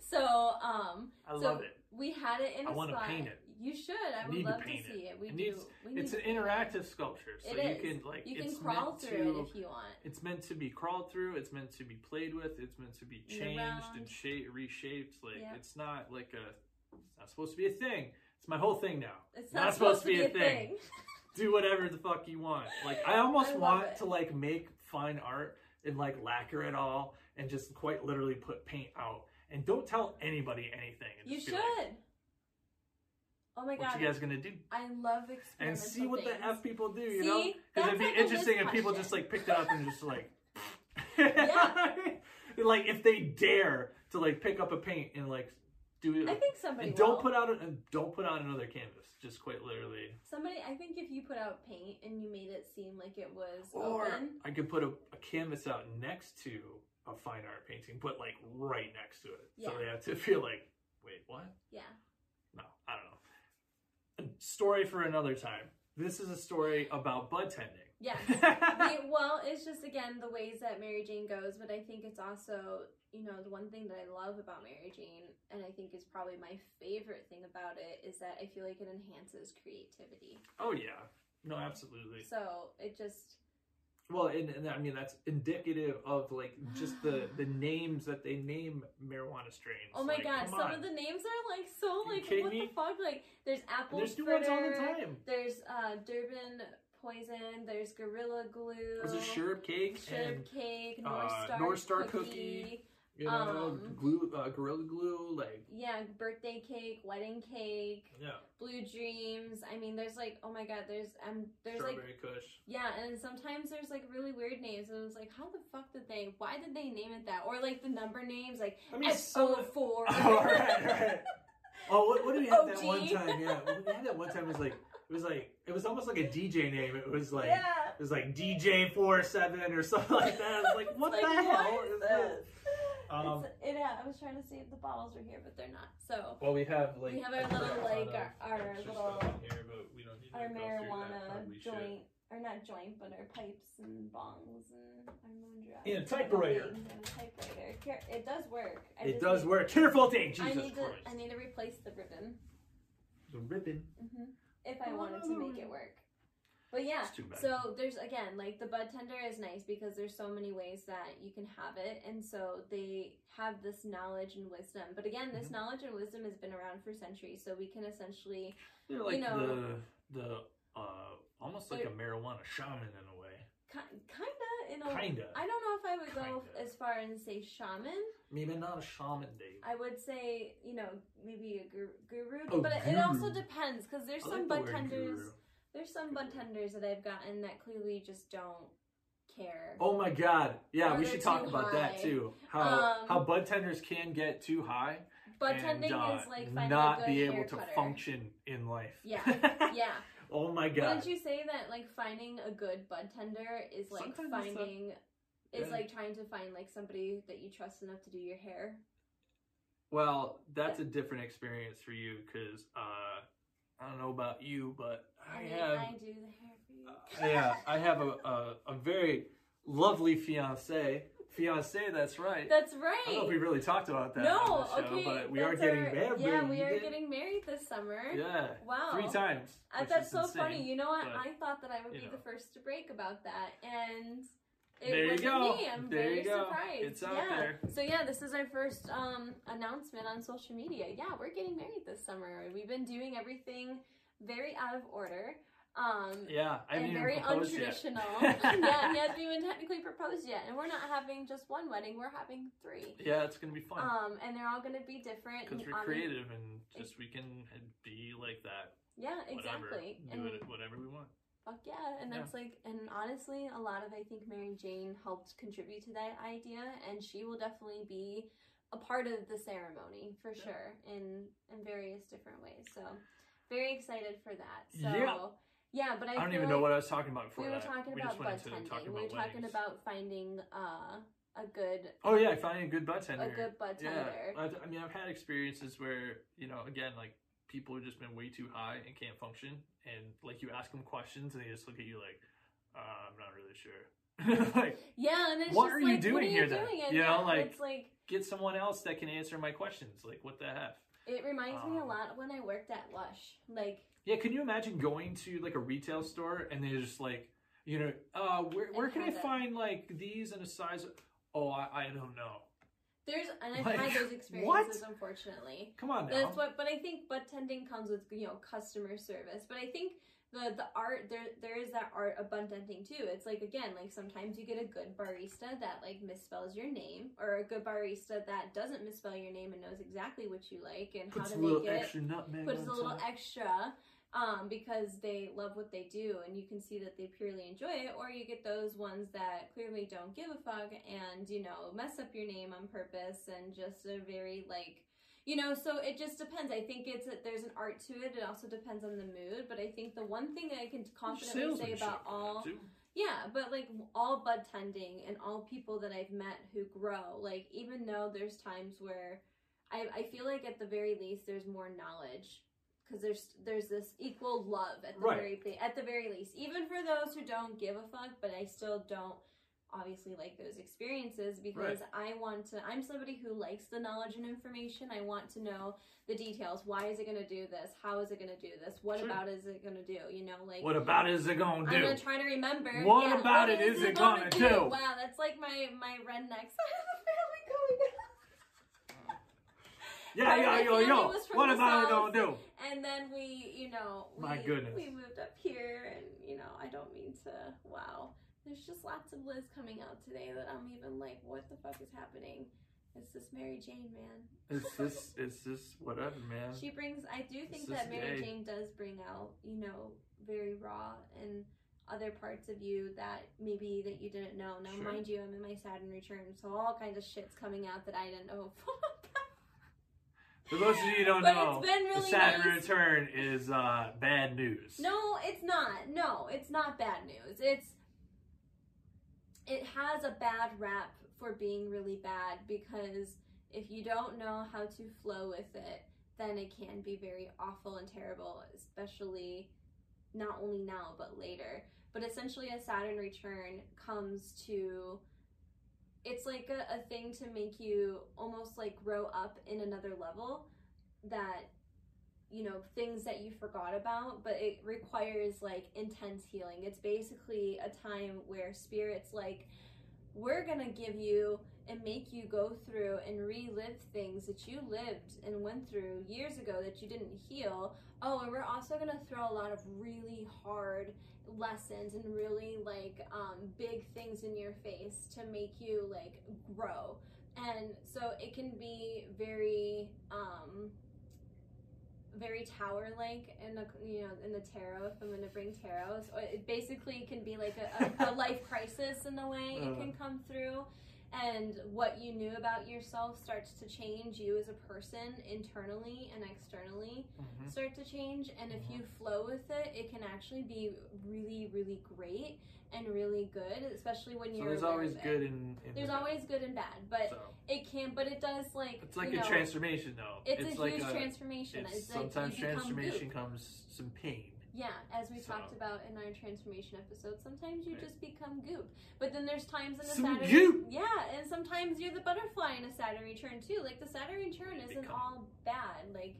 Speaker 1: so um
Speaker 4: I
Speaker 1: so
Speaker 4: love it.
Speaker 1: we had it in a
Speaker 4: I wanna paint it.
Speaker 1: You should. I would
Speaker 4: Need to
Speaker 1: love to,
Speaker 4: paint
Speaker 1: see it. We
Speaker 4: It
Speaker 1: do.
Speaker 4: needs-
Speaker 1: we
Speaker 4: It's an
Speaker 1: need to paint it.
Speaker 4: interactive sculpture, so
Speaker 1: It
Speaker 4: you can like
Speaker 1: You can
Speaker 4: it's
Speaker 1: crawl
Speaker 4: meant
Speaker 1: through
Speaker 4: to.
Speaker 1: it if you want.
Speaker 4: It's meant to be crawled through. It's meant to be played with. It's meant to be changed and shaped, reshaped. Like it's not like a. It's not supposed to be a thing. It's my whole thing now.
Speaker 1: It's
Speaker 4: Not
Speaker 1: not,
Speaker 4: supposed
Speaker 1: supposed,
Speaker 4: to
Speaker 1: be a thing.
Speaker 4: Do whatever the fuck you want. Like I almost
Speaker 1: I
Speaker 4: want
Speaker 1: it.
Speaker 4: to like make fine art and like lacquer it all and just quite literally put paint out and don't tell anybody anything.
Speaker 1: You should.
Speaker 4: like,
Speaker 1: oh my god!
Speaker 4: what you guys gonna do?
Speaker 1: I love experimental
Speaker 4: And see what
Speaker 1: things.
Speaker 4: the f people do. You
Speaker 1: See?
Speaker 4: know, because it'd be
Speaker 1: like
Speaker 4: interesting if people just like picked it up and just like.
Speaker 1: Yeah.
Speaker 4: like if they dare to like pick up a paint and like do.
Speaker 1: I think somebody
Speaker 4: and don't
Speaker 1: will.
Speaker 4: put out a, don't put on another canvas. Just quite literally.
Speaker 1: somebody. I think if you put out paint and you made it seem like it was
Speaker 4: Or
Speaker 1: open.
Speaker 4: I could put a, a canvas out next to a fine art painting, but like right next to it. So
Speaker 1: Yeah.
Speaker 4: they have to feel like, wait, what?
Speaker 1: Yeah.
Speaker 4: No, I don't know. A story for another time. This is a story about bud tending.
Speaker 1: Yeah. We- well, it's just again the ways that Mary Jane goes, but I think it's also you know the one thing that I love about Mary Jane, and I think is probably my favorite thing about it is that I feel like it enhances creativity.
Speaker 4: oh yeah, no, absolutely.
Speaker 1: So it just
Speaker 4: Well, and, and I mean that's indicative of like just the the names that they name marijuana strains.
Speaker 1: oh my
Speaker 4: Like,
Speaker 1: god, some
Speaker 4: on.
Speaker 1: of the names are like so like what
Speaker 4: me?
Speaker 1: the fuck? Like there's apple
Speaker 4: There's new ones all the time.
Speaker 1: There's uh Durban poison. There's gorilla glue.
Speaker 4: There's a sherbet cake and
Speaker 1: cake,
Speaker 4: uh,
Speaker 1: North Star,
Speaker 4: North Star
Speaker 1: cookie.
Speaker 4: cookie. You know
Speaker 1: um,
Speaker 4: glue, uh, gorilla glue, like
Speaker 1: Yeah, birthday cake, wedding cake,
Speaker 4: yeah,
Speaker 1: blue dreams. I mean, there's like, oh my god, there's um, there's like,
Speaker 4: strawberry kush.
Speaker 1: yeah, and sometimes there's like really weird names, and it's like, how the fuck did they? Why did they name it that? Or like the number names, like
Speaker 4: I mean,
Speaker 1: S
Speaker 4: some
Speaker 1: O
Speaker 4: of-
Speaker 1: four.
Speaker 4: Oh, right, right. Oh, what, what did we have that one time? Yeah, what we had that one time was like it was like it was almost like a DJ name. It was like
Speaker 1: yeah.
Speaker 4: it was like DJ four seven or something like that. I was like, what
Speaker 1: Like,
Speaker 4: the hell
Speaker 1: what
Speaker 4: is
Speaker 1: is
Speaker 4: this? Um,
Speaker 1: it, yeah, I was trying to see if the bottles were here, but they're not. So
Speaker 4: Well, we have like
Speaker 1: We have our little, like, our- our little-
Speaker 4: here, but we don't
Speaker 1: our
Speaker 4: go through that.
Speaker 1: marijuana joint, or not joint, but our pipes and bongs and our moon drive.
Speaker 4: And a typewriter.
Speaker 1: A typewriter. It does work. I
Speaker 4: It does
Speaker 1: need-
Speaker 4: work. Careful,
Speaker 1: I
Speaker 4: Jesus
Speaker 1: need to. I need to replace the ribbon.
Speaker 4: the ribbon.
Speaker 1: hmm If I wanted to make it work. But yeah,
Speaker 4: It's too bad.
Speaker 1: so there's again like the bud tender is nice because there's so many ways that you can have it, and so they have this knowledge and wisdom. But again, this
Speaker 4: Mhm.
Speaker 1: knowledge and wisdom has been around for centuries, so we can essentially
Speaker 4: They're like
Speaker 1: know-
Speaker 4: the the uh almost like a marijuana shaman in a way.
Speaker 1: kinda in a.
Speaker 4: Kinda.
Speaker 1: I don't know if I would go
Speaker 4: Kinda.
Speaker 1: as far and say shaman.
Speaker 4: Maybe not a shaman, Dave.
Speaker 1: I would say you know maybe a gur- guru,
Speaker 4: Oh,
Speaker 1: but it, it also depends because there's
Speaker 4: I
Speaker 1: some
Speaker 4: like
Speaker 1: bud tenders.
Speaker 4: guru.
Speaker 1: There's some bud tenders that I've gotten that clearly just don't care.
Speaker 4: Oh my god. Yeah,
Speaker 1: Or
Speaker 4: we
Speaker 1: they're
Speaker 4: should talk
Speaker 1: too
Speaker 4: about that
Speaker 1: high.
Speaker 4: too. How
Speaker 1: Um,
Speaker 4: how bud tenders can get too high
Speaker 1: Bud
Speaker 4: and
Speaker 1: tending
Speaker 4: uh,
Speaker 1: is like finding
Speaker 4: not
Speaker 1: a good
Speaker 4: be able
Speaker 1: hair
Speaker 4: to
Speaker 1: cutter.
Speaker 4: function in life.
Speaker 1: Yeah, yeah.
Speaker 4: oh my god.
Speaker 1: Wouldn't you say that like finding a good bud tender is like
Speaker 4: Sometimes it's not
Speaker 1: finding is
Speaker 4: good.
Speaker 1: like trying to find like somebody that you trust enough to do your hair?
Speaker 4: Well, that's a different experience for you because uh, I don't know about you, but I, have
Speaker 1: I do the hair for you.
Speaker 4: uh, yeah, I have a, a a very lovely fiance. Fiance, that's right.
Speaker 1: That's right.
Speaker 4: I don't know if we really talked about that
Speaker 1: no,
Speaker 4: show,
Speaker 1: okay.
Speaker 4: but we are getting
Speaker 1: our-
Speaker 4: married.
Speaker 1: Yeah, we are getting married this summer.
Speaker 4: Yeah,
Speaker 1: Wow.
Speaker 4: three times.
Speaker 1: Uh, that's so
Speaker 4: insane.
Speaker 1: funny. You know what?
Speaker 4: but,
Speaker 1: I thought that I would be
Speaker 4: know.
Speaker 1: the first to break about that, and it
Speaker 4: There you go.
Speaker 1: me. I'm
Speaker 4: There
Speaker 1: very
Speaker 4: you go.
Speaker 1: surprised.
Speaker 4: It's out
Speaker 1: yeah.
Speaker 4: there.
Speaker 1: So yeah, this is our first um, announcement on social media. Yeah, we're getting married this summer. We've been doing everything very out of order. Um,
Speaker 4: Yeah, I
Speaker 1: and very untraditional. yeah, he hasn't even technically proposed yet, and we're not having just one wedding. We're having three.
Speaker 4: Yeah, it's gonna be fun
Speaker 1: Um, and they're all going to be different.
Speaker 4: because we're
Speaker 1: um,
Speaker 4: creative and just we can be like that.
Speaker 1: Yeah,
Speaker 4: Whatever,
Speaker 1: exactly.
Speaker 4: do
Speaker 1: And
Speaker 4: it whatever we want.
Speaker 1: Fuck yeah, and
Speaker 4: Yeah.
Speaker 1: that's like, and honestly, a lot of I think Mary Jane helped contribute to that idea, and she will definitely be a part of the ceremony for
Speaker 4: Yeah.
Speaker 1: sure in in various different ways. So very excited for that. So
Speaker 4: Yeah.
Speaker 1: yeah, but I,
Speaker 4: I don't even know what I was talking about before
Speaker 1: we were
Speaker 4: that.
Speaker 1: talking
Speaker 4: we
Speaker 1: about
Speaker 4: just went
Speaker 1: bud
Speaker 4: into
Speaker 1: tending.
Speaker 4: talking
Speaker 1: we were talking
Speaker 4: weddings.
Speaker 1: about finding uh, a good
Speaker 4: Oh yeah, finding a good bud tender.
Speaker 1: a good bud tender.
Speaker 4: Yeah, I mean, I've had experiences where you know, again, like people have just been way too high and can't function, and like you ask them questions and they just look at you like, uh, I'm not really sure. like,
Speaker 1: Yeah, and
Speaker 4: What are you
Speaker 1: like, what
Speaker 4: doing
Speaker 1: are
Speaker 4: here
Speaker 1: you
Speaker 4: then?
Speaker 1: doing? And
Speaker 4: You know,
Speaker 1: yeah,
Speaker 4: like-
Speaker 1: it's like
Speaker 4: get someone else that can answer my questions. Like, what the heck?
Speaker 1: it reminds me a
Speaker 4: Um,
Speaker 1: lot when I worked at Lush. Like
Speaker 4: Yeah, can you imagine going to like a retail store and they're just like, you know, uh, where where can I
Speaker 1: have it.
Speaker 4: find like these in a size? Of, oh, I, I don't know.
Speaker 1: There's and I've
Speaker 4: Like,
Speaker 1: had those
Speaker 4: what?
Speaker 1: experiences unfortunately.
Speaker 4: Come on now.
Speaker 1: That's what but I think bud tending comes with, you know, customer service. But I think the the art there there is that art of bud tending too. It's like again, like sometimes you get a good barista that like misspells your name or a good barista that doesn't misspell your name and knows exactly what you like and
Speaker 4: Puts
Speaker 1: how to make it Puts a little
Speaker 4: extra nutmeg.
Speaker 1: puts a little extra um, because they love what they do and you can see that they purely enjoy it or you get those ones that clearly don't give a fuck and you know mess up your name on purpose and just a very like you know so it just depends. I think it's that there's an art to it. It also depends on the mood but i think the one thing that i can confidently say about all yeah, but like all bud tending and all people that I've met who grow, like even though there's times where I, I feel like at the very least there's more knowledge because there's there's this equal love at the
Speaker 4: Right.
Speaker 1: very at the very least, even for those who don't give a fuck. But I still don't obviously like those experiences because I want to. I'm somebody who likes the knowledge and information. I want to know the details. Why is it going to do this? How is it going to do this? What
Speaker 4: Sure.
Speaker 1: about is it going to do? You know, like
Speaker 4: What about is it gonna
Speaker 1: I'm gonna try to remember.
Speaker 4: What
Speaker 1: yeah,
Speaker 4: about
Speaker 1: what
Speaker 4: it is it gonna do?
Speaker 1: Wow, that's like my my redneck side of the family going.
Speaker 4: Yeah,
Speaker 1: part of
Speaker 4: yeah,
Speaker 1: my
Speaker 4: yo, yo. What
Speaker 1: the I
Speaker 4: gonna do?
Speaker 1: And then we, you know, we,
Speaker 4: My goodness.
Speaker 1: we moved up here, and you know, I don't mean to. Wow, there's just lots of Liz coming out today that I'm even like, what the fuck is happening? It's this Mary Jane, man.
Speaker 4: It's this, it's this, whatever, man.
Speaker 1: She brings. I do think that Mary
Speaker 4: gay.
Speaker 1: Jane does bring out, you know, very raw and other parts of you that maybe that you didn't know. Now,
Speaker 4: Sure.
Speaker 1: mind you, I'm in my Saturn return, so all kinds of shit's coming out that I didn't know.
Speaker 4: For those of you who don't
Speaker 1: but
Speaker 4: know,
Speaker 1: it's been
Speaker 4: the
Speaker 1: really
Speaker 4: Saturn
Speaker 1: nice.
Speaker 4: return is uh, bad news.
Speaker 1: No, it's not. No, it's not bad news. It's it has a bad rap for being really bad because if you don't know how to flow with it, then it can be very awful and terrible, especially not only now but later. But essentially a Saturn return comes to it's like a, a thing to make you almost like grow up in another level that you know things that you forgot about but it requires like intense healing. It's basically a time where spirits like we're gonna give you and make you go through and relive things that you lived and went through years ago that you didn't heal. Oh and we're also gonna throw a lot of really hard lessons and really like um, big things in your face to make you like grow. And so it can be very um very tower like in the you know in the tarot if i'm going to bring tarot. So it basically can be like a, a, a life crisis in a way it can come through and what you knew about yourself starts to change you as a person internally and externally
Speaker 4: Mhm.
Speaker 1: start to change and if you flow with it it can actually be really really great and really good especially when
Speaker 4: So
Speaker 1: you're
Speaker 4: there's always good in
Speaker 1: there's
Speaker 4: the-
Speaker 1: always good and bad but
Speaker 4: so.
Speaker 1: it can but it does like
Speaker 4: It's like a
Speaker 1: know,
Speaker 4: transformation, though.
Speaker 1: it's, a
Speaker 4: like
Speaker 1: huge
Speaker 4: a,
Speaker 1: transformation
Speaker 4: It's,
Speaker 1: it's
Speaker 4: sometimes
Speaker 1: become
Speaker 4: transformation comes some pain.
Speaker 1: Yeah as we
Speaker 4: So-
Speaker 1: talked about in our transformation episode sometimes you
Speaker 4: Right.
Speaker 1: just become goop. But then there's times in the
Speaker 4: Some
Speaker 1: saturn
Speaker 4: goop!
Speaker 1: yeah and sometimes you're the butterfly in a saturn return too. Like the saturn return isn't
Speaker 4: Become-
Speaker 1: all bad. Like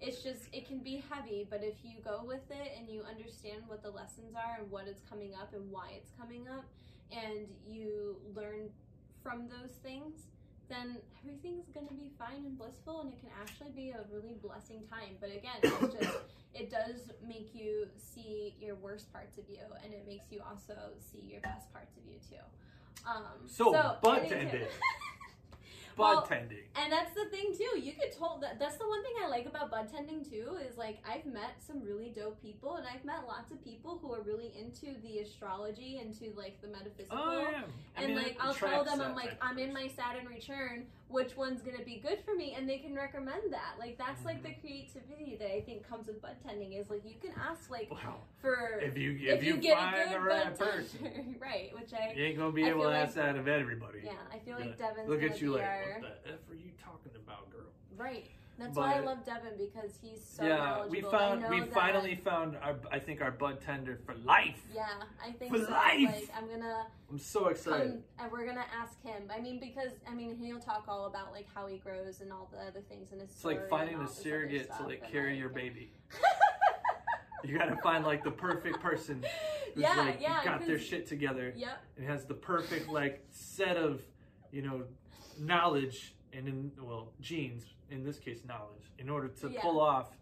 Speaker 1: it's just it can be heavy but if you go with it and you understand what the lessons are and what is coming up and why it's coming up and you learn from those things then everything's going to be fine and blissful and it can actually be a really blessing time but again it's just it does make you see your worst parts of you and it makes you also see your best parts of you too um
Speaker 4: So, but.
Speaker 1: anywho-
Speaker 4: tending.
Speaker 1: Well,
Speaker 4: Bud tending.
Speaker 1: and that's the thing too. You get told that that's the one thing I like about bud tending too is like I've met some really dope people and I've met lots of people who are really into the astrology into like the metaphysical.
Speaker 4: Oh, yeah. I
Speaker 1: And
Speaker 4: mean,
Speaker 1: like I'll tell them I'm like I'm in my Saturn return. Which one's gonna be good for me, and they can recommend that. Like that's like the
Speaker 4: Mm-hmm.
Speaker 1: creativity that I think comes with bud tending is like you can ask like
Speaker 4: Wow.
Speaker 1: for
Speaker 4: If you if, you,
Speaker 1: get
Speaker 4: find
Speaker 1: a good
Speaker 4: the right person,
Speaker 1: tender, right? Which I
Speaker 4: you ain't gonna be
Speaker 1: I
Speaker 4: able to
Speaker 1: like-
Speaker 4: ask that of everybody.
Speaker 1: yeah, I feel like
Speaker 4: Yeah.
Speaker 1: Devin's
Speaker 4: Look at you like,
Speaker 1: our
Speaker 4: what the f are you talking about, girl?
Speaker 1: right. That's why I love Devin because he's so
Speaker 4: yeah, we found we finally found our I think our bud tender for life.
Speaker 1: Yeah, I think
Speaker 4: For
Speaker 1: so.
Speaker 4: life!
Speaker 1: Like I'm gonna
Speaker 4: I'm so excited.
Speaker 1: come and we're gonna ask him. I mean, because I mean he'll talk all about like how he grows and all the other things in his.
Speaker 4: It's like finding a
Speaker 1: all this other
Speaker 4: surrogate to like carry
Speaker 1: like-
Speaker 4: your baby. You gotta find like the perfect person who's
Speaker 1: Yeah,
Speaker 4: like
Speaker 1: yeah,
Speaker 4: got their shit together
Speaker 1: Yep.
Speaker 4: and has the perfect like set of you know knowledge and in well genes in this case knowledge in order to
Speaker 1: Yeah.
Speaker 4: pull off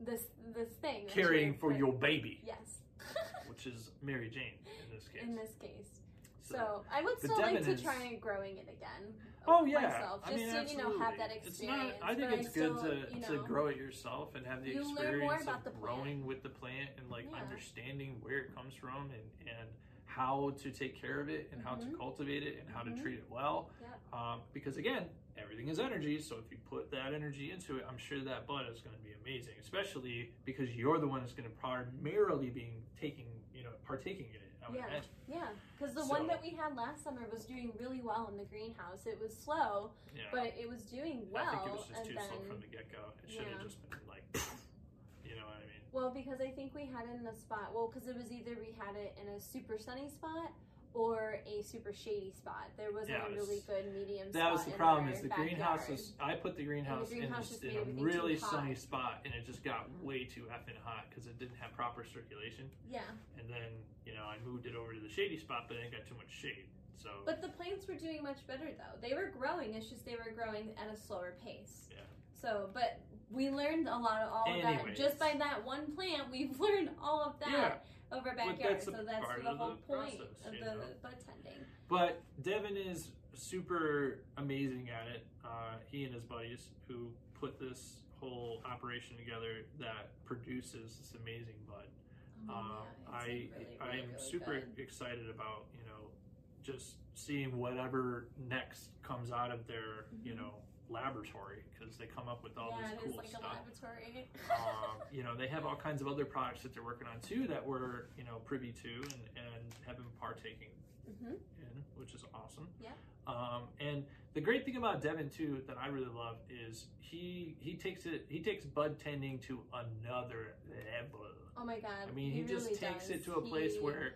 Speaker 1: This this thing. that
Speaker 4: carrying for your baby,
Speaker 1: Yes.
Speaker 4: which is Mary Jane in this case.
Speaker 1: in this case.
Speaker 4: So-
Speaker 1: So, I would still like to
Speaker 4: is-
Speaker 1: try growing it again.
Speaker 4: Oh yeah,
Speaker 1: myself,
Speaker 4: I
Speaker 1: just
Speaker 4: mean,
Speaker 1: to you know have that experience.
Speaker 4: It's not. I think
Speaker 1: but
Speaker 4: it's good
Speaker 1: still,
Speaker 4: to,
Speaker 1: you
Speaker 4: to grow it yourself and have the
Speaker 1: You learn more
Speaker 4: experience
Speaker 1: about
Speaker 4: of
Speaker 1: plant.
Speaker 4: growing with the plant and like
Speaker 1: Yeah.
Speaker 4: understanding where it comes from and and how to take care of it and how to
Speaker 1: Mhm.
Speaker 4: cultivate it and how
Speaker 1: Mhm.
Speaker 4: to treat it well.
Speaker 1: Yep.
Speaker 4: Um, because again, everything is energy. So if you put that energy into it, I'm sure that bud is going to be amazing. Especially because you're the one that's going to primarily be taking, you know, partaking in it.
Speaker 1: Yeah.
Speaker 4: imagine.
Speaker 1: Yeah, because the
Speaker 4: So-
Speaker 1: one that we had last summer was doing really well in the greenhouse. It was slow,
Speaker 4: Yeah.
Speaker 1: but it was doing well.
Speaker 4: I think it was just too
Speaker 1: then,
Speaker 4: slow from the get go. It should have
Speaker 1: yeah.
Speaker 4: just been like, you know what I mean?
Speaker 1: well, because I think we had it in a spot. Well, because it was either we had it in a super sunny spot or a super shady spot. There wasn't
Speaker 4: Yeah,
Speaker 1: a really good medium. Spot.
Speaker 4: That was the problem is the
Speaker 1: backyard.
Speaker 4: greenhouse was I put the greenhouse,
Speaker 1: greenhouse
Speaker 4: in,
Speaker 1: just
Speaker 4: a, in a really sunny spot and it just got way too effing hot because it didn't have proper circulation
Speaker 1: Yeah,
Speaker 4: and then you know I moved it over to the shady spot but it got too much shade so
Speaker 1: but the plants were doing much better though. They were growing. It's just they were growing at a slower pace.
Speaker 4: Yeah.
Speaker 1: So, but we learned a lot of all of that just by that one plant. We've learned all of that
Speaker 4: Yeah.
Speaker 1: Over backyard.
Speaker 4: that's
Speaker 1: so that's the whole
Speaker 4: the
Speaker 1: point
Speaker 4: process,
Speaker 1: of the
Speaker 4: know.
Speaker 1: bud tending.
Speaker 4: but Devin is super amazing at it uh, he and his buddies who put this whole operation together that produces this amazing bud
Speaker 1: Oh,
Speaker 4: Um,
Speaker 1: yeah,
Speaker 4: I
Speaker 1: really,
Speaker 4: I am
Speaker 1: really
Speaker 4: super
Speaker 1: good.
Speaker 4: excited about you know just seeing whatever next comes out of their you
Speaker 1: Mhm.
Speaker 4: know laboratory because they come up with all
Speaker 1: yeah,
Speaker 4: this
Speaker 1: it
Speaker 4: cool
Speaker 1: is like
Speaker 4: stuff.
Speaker 1: a laboratory.
Speaker 4: um, you know they have all kinds of other products that they're working on too that we're you know privy to and, and have been partaking
Speaker 1: hmm
Speaker 4: in, which is awesome.
Speaker 1: Yeah.
Speaker 4: Um, and the great thing about Devin too that I really love is he he takes it he takes bud tending to another level.
Speaker 1: Oh my god!
Speaker 4: I mean, he, just
Speaker 1: really
Speaker 4: takes
Speaker 1: does.
Speaker 4: it to a place
Speaker 1: He-
Speaker 4: where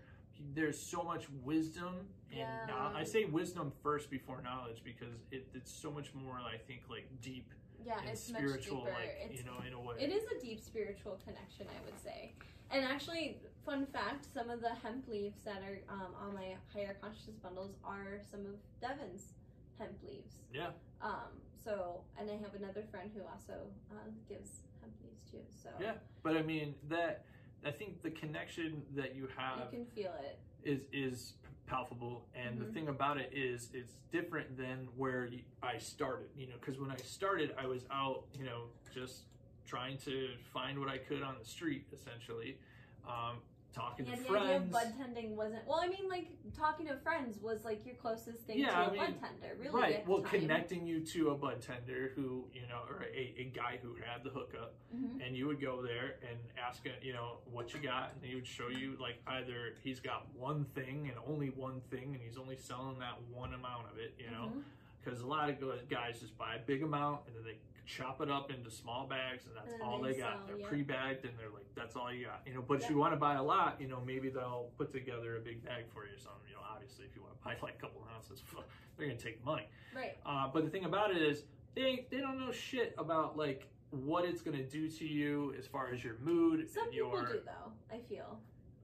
Speaker 4: there's so much wisdom and
Speaker 1: Yeah.
Speaker 4: I say wisdom first before knowledge because it, it's so much more I think like deep
Speaker 1: yeah,
Speaker 4: and
Speaker 1: it's
Speaker 4: spiritual,
Speaker 1: much deeper.
Speaker 4: like
Speaker 1: it's
Speaker 4: you know, in a way.
Speaker 1: It is a deep spiritual connection, I would say. And actually, fun fact: some of the hemp leaves that are um, on my higher consciousness bundles are some of Devin's hemp leaves.
Speaker 4: Yeah.
Speaker 1: Um. So, and I have another friend who also uh, gives hemp leaves too. So
Speaker 4: Yeah. But I mean that I think the connection that you have you
Speaker 1: can feel it.
Speaker 4: is is palpable and the
Speaker 1: Mhm.
Speaker 4: thing about it is it's different than where I started you know because when I started I was out you know just trying to find what I could on the street essentially um, talking
Speaker 1: Yeah,
Speaker 4: to
Speaker 1: the idea of
Speaker 4: friends
Speaker 1: bud tending wasn't. Well, I mean, like talking to friends was like your closest thing
Speaker 4: Yeah,
Speaker 1: to
Speaker 4: I
Speaker 1: a
Speaker 4: mean,
Speaker 1: bud tender, really.
Speaker 4: right well
Speaker 1: time.
Speaker 4: connecting you to a bud tender who you know or a, a guy who had the hookup
Speaker 1: Mhm.
Speaker 4: and you would go there and ask it, you know, what you got, and he would show you like either he's got one thing and only one thing, and he's only selling that one amount of it, you know,
Speaker 1: Mhm.
Speaker 4: because a lot of guys just buy a big amount and then they chop it up into small bags, and that's
Speaker 1: And
Speaker 4: all
Speaker 1: they
Speaker 4: got. they're
Speaker 1: yeah.
Speaker 4: pre-bagged, and they're like, that's all you got, you know. But if you want to buy a lot, you know, maybe they'll put together a big bag for you or something. You know, obviously, if you want to buy like a couple ounces, they're gonna take money.
Speaker 1: Right.
Speaker 4: Uh, but the thing about it is, they they don't know shit about like what it's gonna do to you as far as your mood
Speaker 1: Some
Speaker 4: and
Speaker 1: people
Speaker 4: your.
Speaker 1: do though. I feel.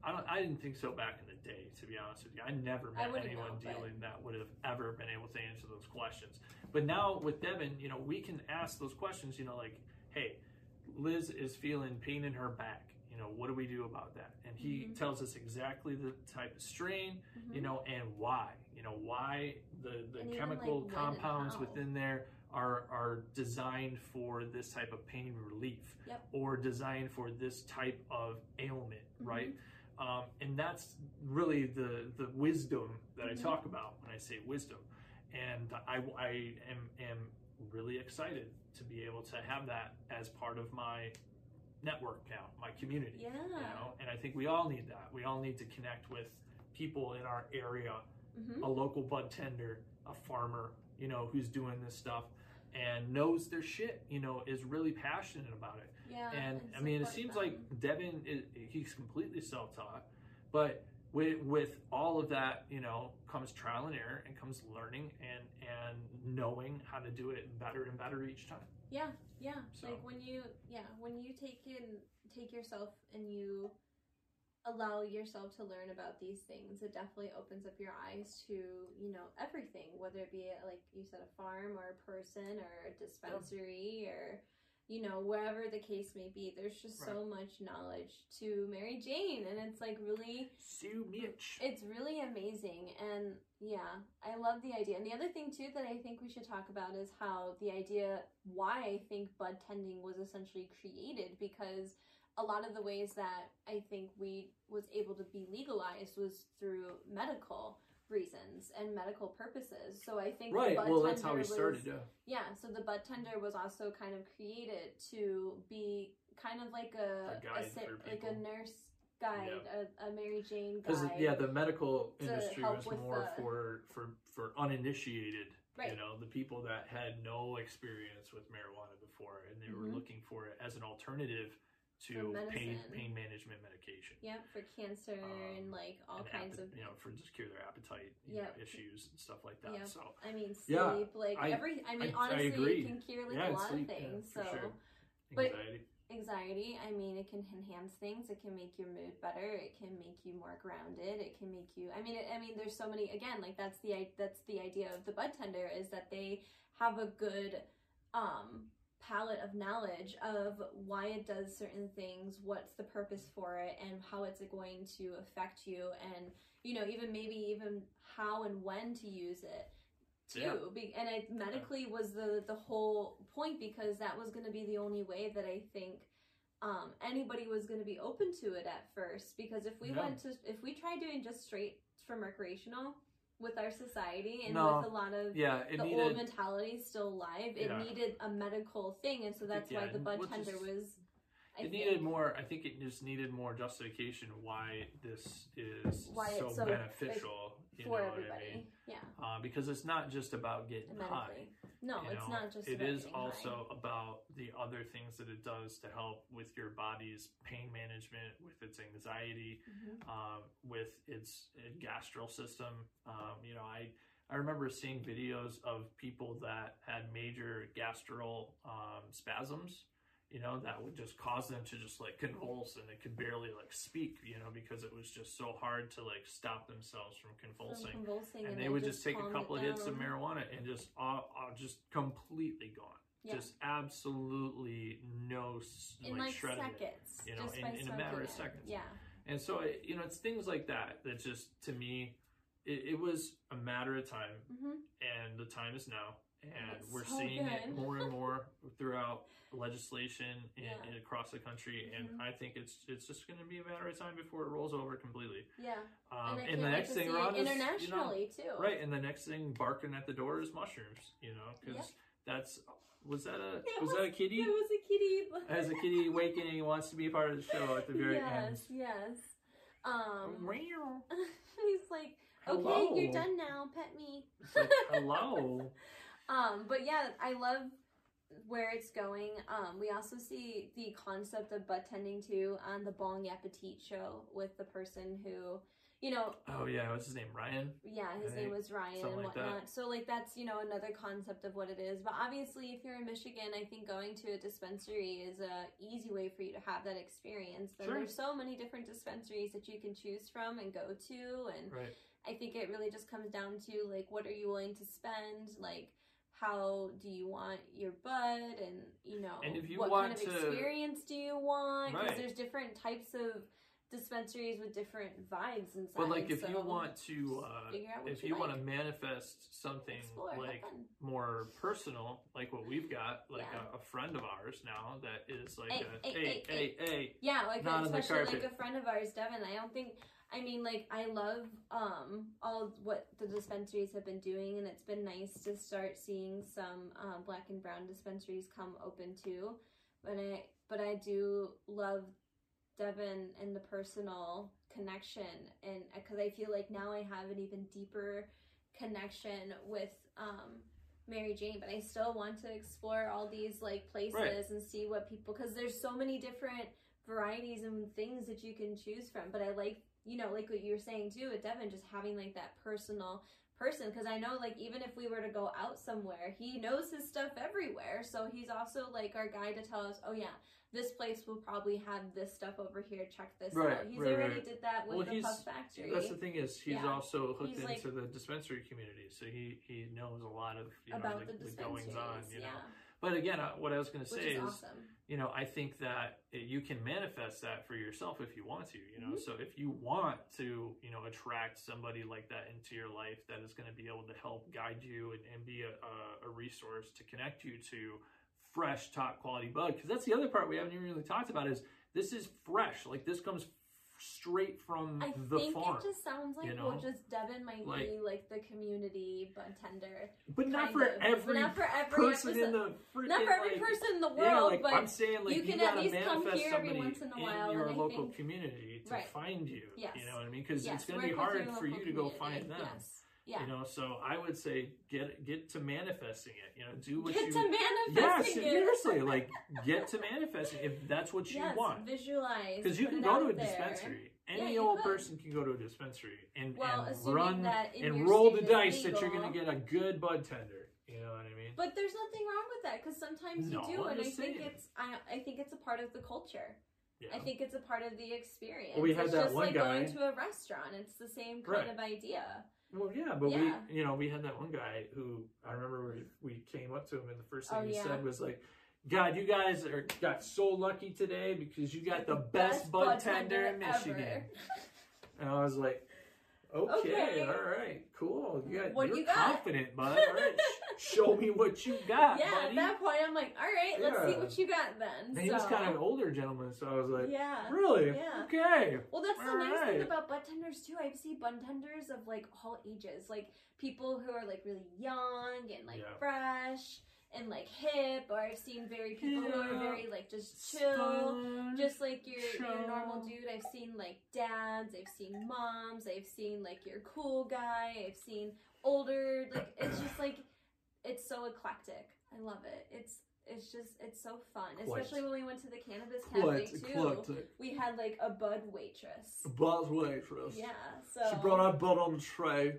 Speaker 4: I don't. I didn't think so back in the day, to be honest with you. I never met
Speaker 1: wouldn't
Speaker 4: anyone
Speaker 1: know,
Speaker 4: dealing that would have ever been able to answer those questions. But now with Devin, you know, we can ask those questions. You know, like, hey, Liz is feeling pain in her back. You know, what do we do about that? And he
Speaker 1: Mhm.
Speaker 4: tells us exactly the type of strain,
Speaker 1: Mhm.
Speaker 4: you know, and why. You know, why the the
Speaker 1: And
Speaker 4: chemical
Speaker 1: like,
Speaker 4: compounds within there are are designed for this type of pain relief
Speaker 1: Yep.
Speaker 4: or designed for this type of ailment,
Speaker 1: Mhm.
Speaker 4: right? Um, and that's really the the wisdom that. I talk about when I say wisdom. and I, I am am really excited to be able to have that as part of my network now, my community.
Speaker 1: Yeah.
Speaker 4: You know, and I think we all need that. We all need to connect with people in our area,
Speaker 1: hmm
Speaker 4: a local bud tender, a farmer, you know, who's doing this stuff and knows their shit, you know, is really passionate about it.
Speaker 1: Yeah.
Speaker 4: And I mean, it seems
Speaker 1: them.
Speaker 4: like Devin, is, he's completely self-taught, but with with all of that, you know, comes trial and error and comes learning and and knowing how to do it better and better each time.
Speaker 1: Yeah, yeah.
Speaker 4: So-
Speaker 1: Like when you, yeah, when you take in, take yourself and you allow yourself to learn about these things, it definitely opens up your eyes to, you know, everything, whether it be like you said, a farm or a person or a dispensary or, you know, wherever the case may be. There's just so much knowledge to Mary Jane, and it's like really
Speaker 4: Sue Mitch.
Speaker 1: it's really amazing and yeah i love the idea and the other thing too that i think we should talk about is how the idea why i think bud tending was essentially created because a lot of the ways that i think we was able to be legalized was through medical reasons and medical purposes so i think the
Speaker 4: Right. Well, that's how
Speaker 1: tender
Speaker 4: we started.
Speaker 1: was-
Speaker 4: Yeah.
Speaker 1: yeah so the bud tender was also kind of created to be kind of like a,
Speaker 4: A guide
Speaker 1: sa-
Speaker 4: for
Speaker 1: like a nurse guide a, a mary jane
Speaker 4: Because
Speaker 1: guide
Speaker 4: yeah, the medical industry was more
Speaker 1: the-
Speaker 4: for for for uninitiated.
Speaker 1: Right.
Speaker 4: You know, the people that had no experience with marijuana before, and they were
Speaker 1: Mhm.
Speaker 4: looking for it as an alternative
Speaker 1: For
Speaker 4: to pain pain management medication.
Speaker 1: Yep, for cancer
Speaker 4: Um,
Speaker 1: and like all
Speaker 4: and
Speaker 1: kinds
Speaker 4: appe-
Speaker 1: of
Speaker 4: you know for just cure their appetite you
Speaker 1: Yep.
Speaker 4: know, issues and stuff like that.
Speaker 1: Yep.
Speaker 4: So
Speaker 1: I mean sleep,
Speaker 4: Yeah,
Speaker 1: like
Speaker 4: I-
Speaker 1: every I mean
Speaker 4: I- I
Speaker 1: honestly
Speaker 4: agree.
Speaker 1: it can cure like
Speaker 4: yeah,
Speaker 1: a lot
Speaker 4: sleep,
Speaker 1: of
Speaker 4: yeah,
Speaker 1: things.
Speaker 4: for
Speaker 1: so
Speaker 4: sure.
Speaker 1: but-
Speaker 4: Anxiety.
Speaker 1: anxiety, I mean it can enhance things, it can make your mood better, it can make you more grounded, it can make you I mean it, I mean there's so many again, like that's the that's the idea of the bud tender is that they have a good um palette of knowledge of why it does certain things, what's the purpose for it, and how it's going to affect you, and you know, even maybe even how and when to use it too.
Speaker 4: Yeah.
Speaker 1: Be- and it medically was the the whole point because that was going to be the only way that I think um, anybody was going to be open to it at first. Because if we
Speaker 4: Yeah.
Speaker 1: went to if we tried doing just straight from recreational with our society and
Speaker 4: No.
Speaker 1: with a lot of
Speaker 4: Yeah,
Speaker 1: the
Speaker 4: needed.
Speaker 1: old mentality still alive. It
Speaker 4: Yeah.
Speaker 1: needed a medical thing, and so that's
Speaker 4: Yeah,
Speaker 1: why the bud tender was. I
Speaker 4: it
Speaker 1: think,
Speaker 4: needed more. I think it just needed more justification why this is
Speaker 1: Why
Speaker 4: so,
Speaker 1: it's so,
Speaker 4: beneficial. You
Speaker 1: for
Speaker 4: know
Speaker 1: everybody.
Speaker 4: what I mean?
Speaker 1: Yeah,
Speaker 4: Uh, because it's not just about getting high.
Speaker 1: No,
Speaker 4: you
Speaker 1: it's
Speaker 4: know?
Speaker 1: not just.
Speaker 4: It
Speaker 1: about
Speaker 4: is
Speaker 1: getting high.
Speaker 4: also about the other things that it does to help with your body's pain management, with its anxiety,
Speaker 1: Mhm.
Speaker 4: um, with its gastral system. Um, you know, I I remember seeing videos of people that had major gastral um, spasms. You know, that would just cause them to just like convulse and they could barely like speak. You know, because it was just so hard to like stop themselves from
Speaker 1: From
Speaker 4: convulsing.
Speaker 1: convulsing,
Speaker 4: And
Speaker 1: and
Speaker 4: they would just take a couple of hits of marijuana and just uh, uh, just completely gone.
Speaker 1: Yeah.
Speaker 4: Just absolutely no
Speaker 1: in
Speaker 4: like,
Speaker 1: like
Speaker 4: shred of it.
Speaker 1: seconds,
Speaker 4: you know, in- in a matter of seconds.
Speaker 1: Yeah,
Speaker 4: And so, it, you know, it's things like that that just, to me, it, it was a matter of time,
Speaker 1: hmm
Speaker 4: and the time is now. And
Speaker 1: It's
Speaker 4: we're
Speaker 1: so
Speaker 4: seeing it more and more throughout legislation in,
Speaker 1: Yeah.
Speaker 4: across the country, and
Speaker 1: Mhm.
Speaker 4: I think it's it's just going to be a matter of time before it rolls over completely.
Speaker 1: yeah.
Speaker 4: Um,
Speaker 1: and
Speaker 4: and the next thing, Ron,
Speaker 1: it
Speaker 4: is you know,
Speaker 1: internationally too.
Speaker 4: right, and the next thing barking at the door is mushrooms. You know, because
Speaker 1: Yep.
Speaker 4: that's was that a
Speaker 1: It
Speaker 4: was, that a kitty?
Speaker 1: It was a kitty.
Speaker 4: As a kitty awakening wants to be a part of the show at the very end.
Speaker 1: yes, yes. Um, he's like,
Speaker 4: Hello.
Speaker 1: okay, you're done now. Pet me.
Speaker 4: Like, hello.
Speaker 1: Um, but yeah, I love where it's going. Um, we also see the concept of butt tending too on the Bong Appetit show with the person who, you know,
Speaker 4: Oh yeah, what's his name? Ryan.
Speaker 1: yeah, his
Speaker 4: Right.
Speaker 1: name was Ryan
Speaker 4: Something
Speaker 1: and
Speaker 4: like
Speaker 1: whatnot. So like that's you know another concept of what it is. But obviously, if you're in Michigan, I think going to a dispensary is a easy way for you to have that experience.
Speaker 4: Sure.
Speaker 1: there's so many different dispensaries that you can choose from and go to, and
Speaker 4: Right.
Speaker 1: I think it really just comes down to like what are you willing to spend, like how do you want your bud, and you know
Speaker 4: And if you
Speaker 1: what
Speaker 4: want
Speaker 1: kind of
Speaker 4: to-
Speaker 1: experience do you want? Because
Speaker 4: Right.
Speaker 1: there's different types of dispensaries with different vibes inside.
Speaker 4: But like, if you want to, uh,
Speaker 1: figure out what
Speaker 4: if
Speaker 1: you
Speaker 4: you want to manifest something
Speaker 1: explore,
Speaker 4: like more personal, like what we've got, like
Speaker 1: Yeah.
Speaker 4: a, a friend of ours now that is like,
Speaker 1: Hey,
Speaker 4: a,
Speaker 1: hey,
Speaker 4: hey,
Speaker 1: hey,
Speaker 4: hey, hey,
Speaker 1: Yeah, like
Speaker 4: Not
Speaker 1: especially like a friend of ours, Devin. I don't think. I mean, like I love um all what the dispensaries have been doing, and it's been nice to start seeing some um, black and brown dispensaries come open too. But I but I do love Devin and the personal connection, and because I feel like now I have an even deeper connection with um Mary Jane, but I still want to explore all these like places
Speaker 4: Right.
Speaker 1: and see what people because there's so many different varieties and things that you can choose from. But I like you know like what you were saying too with Devin, just having like that personal person because I know like even if we were to go out somewhere, he knows his stuff everywhere. So he's also like our guy to tell us, oh yeah, this place will probably have this stuff over here. Check this
Speaker 4: Right,
Speaker 1: out. He's
Speaker 4: right,
Speaker 1: already
Speaker 4: right.
Speaker 1: did that with
Speaker 4: Well,
Speaker 1: the Puff Factory.
Speaker 4: That's the thing is he's
Speaker 1: Yeah.
Speaker 4: also hooked
Speaker 1: He's, like-
Speaker 4: into the dispensary community, so he he knows a lot of you know
Speaker 1: about
Speaker 4: the,
Speaker 1: the
Speaker 4: the goings on. You know,
Speaker 1: yeah,
Speaker 4: but again, uh, what I was going to
Speaker 1: which
Speaker 4: say
Speaker 1: is
Speaker 4: is,
Speaker 1: awesome.
Speaker 4: you know, I think that you can manifest that for yourself if you want to. You know,
Speaker 1: Mhm.
Speaker 4: so if you want to, you know, attract somebody like that into your life that is going to be able to help guide you and, and be a, a, a resource to connect you to fresh, top quality bug Because that's the other part we haven't even really talked about is this is fresh. Like this comes straight from
Speaker 1: I
Speaker 4: the
Speaker 1: think
Speaker 4: farm.
Speaker 1: it just sounds like
Speaker 4: you
Speaker 1: well,
Speaker 4: know?
Speaker 1: just Devin might
Speaker 4: Like-
Speaker 1: be like the community bud tender,
Speaker 4: But not for
Speaker 1: of. But
Speaker 4: every
Speaker 1: not for every
Speaker 4: person in the freaking
Speaker 1: not for every
Speaker 4: like,
Speaker 1: person in the world,
Speaker 4: yeah, like
Speaker 1: but
Speaker 4: I'm saying, like
Speaker 1: you
Speaker 4: you,
Speaker 1: can at least come here every once in a while, in your
Speaker 4: local
Speaker 1: think-
Speaker 4: community to
Speaker 1: Right.
Speaker 4: find you.
Speaker 1: Yes.
Speaker 4: You know what I mean? Because
Speaker 1: yes,
Speaker 4: it's gonna be hard for you to go find them.
Speaker 1: Yes. Yeah.
Speaker 4: You know, so I would say get get to manifesting it. You know, do what you
Speaker 1: Get
Speaker 4: you.
Speaker 1: to
Speaker 4: yeah,
Speaker 1: manifesting it.
Speaker 4: seriously, like get to manifesting if that's what you
Speaker 1: yes,
Speaker 4: want.
Speaker 1: visualize.
Speaker 4: Because you can go to a
Speaker 1: there.
Speaker 4: dispensary. Any
Speaker 1: you
Speaker 4: old
Speaker 1: could.
Speaker 4: person can go to a dispensary and,
Speaker 1: Well,
Speaker 4: and run and roll the dice that you're going to get a good bud tender. You know what I mean?
Speaker 1: But there's nothing wrong with that because sometimes
Speaker 4: No,
Speaker 1: you do,
Speaker 4: I'm
Speaker 1: and I
Speaker 4: just
Speaker 1: think it's I, I think it's a part of the culture.
Speaker 4: Yeah.
Speaker 1: I think it's a part of the experience.
Speaker 4: Well, we had
Speaker 1: it's
Speaker 4: that
Speaker 1: just
Speaker 4: one
Speaker 1: like
Speaker 4: guy-
Speaker 1: going to a restaurant. It's the same kind
Speaker 4: Right.
Speaker 1: of idea.
Speaker 4: Well, yeah, but
Speaker 1: Yeah.
Speaker 4: we, you know, we had that one guy who I remember we, we came up to him and the first thing
Speaker 1: Oh,
Speaker 4: he
Speaker 1: yeah.
Speaker 4: said was like, "God, you guys are got so lucky today because you got the, best, bud, tender, in Michigan." And I was like, "Okay,
Speaker 1: Okay.
Speaker 4: all right, cool. You got,
Speaker 1: What
Speaker 4: you're
Speaker 1: you got?"
Speaker 4: confident, bud. All right, show me what you got,
Speaker 1: yeah,
Speaker 4: buddy."
Speaker 1: at that point, I'm like, all right, let's see what you got then.
Speaker 4: and he was kind of an older gentleman, so I was like,
Speaker 1: yeah.
Speaker 4: "Really?
Speaker 1: Yeah.
Speaker 4: Okay."
Speaker 1: Well, that's the
Speaker 4: All
Speaker 1: nice thing about bud tenders too. I see bud tenders of like all ages, like people who are like really young and like
Speaker 4: Yeah.
Speaker 1: fresh and like hip, or I've seen very people who are very like just chill,
Speaker 4: Fun.
Speaker 1: just like your your normal dude. I've seen like dads, I've seen moms, I've seen like your cool guy, I've seen older. Like it's just like it's so eclectic. I love it. It's it's just it's so fun,
Speaker 4: Quite.
Speaker 1: especially when we went to the cannabis cafe
Speaker 4: Quite
Speaker 1: too.
Speaker 4: eclectic.
Speaker 1: We had like a bud waitress.
Speaker 4: Buzz waitress.
Speaker 1: Yeah, so
Speaker 4: She brought our bud on the tray.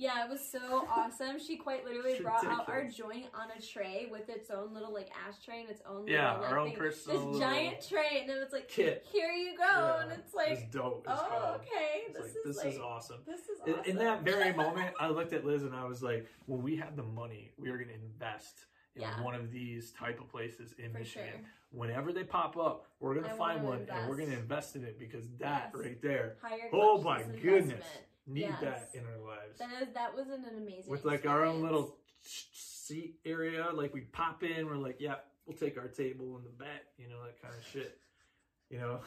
Speaker 1: Yeah, it was so awesome. She quite literally
Speaker 4: It's
Speaker 1: brought out our joint on a tray with its own little like ashtray and its own
Speaker 4: Yeah,
Speaker 1: little, like,
Speaker 4: our own
Speaker 1: thing.
Speaker 4: personal
Speaker 1: this giant tray, and it was like
Speaker 4: kit.
Speaker 1: Here you go,
Speaker 4: Yeah,
Speaker 1: and it's like,
Speaker 4: it's dope. Oh, it's
Speaker 1: oh, okay, this
Speaker 4: like,
Speaker 1: is
Speaker 4: this
Speaker 1: like,
Speaker 4: is awesome.
Speaker 1: this is
Speaker 4: In,
Speaker 1: awesome.
Speaker 4: in that very moment, I looked at Liz and I was like, "When we have the money, we are going to invest in
Speaker 1: Yeah.
Speaker 4: one of these type of places in
Speaker 1: for
Speaker 4: Michigan.
Speaker 1: sure.
Speaker 4: Whenever they pop up, we're going
Speaker 1: I
Speaker 4: to find one and we're going to
Speaker 1: invest.
Speaker 4: invest in it because that
Speaker 1: Yes.
Speaker 4: right there,
Speaker 1: Higher
Speaker 4: Oh my
Speaker 1: investment.
Speaker 4: goodness. Need
Speaker 1: Yes.
Speaker 4: that in our lives.
Speaker 1: That is that was an amazing
Speaker 4: With like our own little seat area, like we pop in, we're like, "Yeah, we'll take our table in the back," you know, that kind of shit. You know.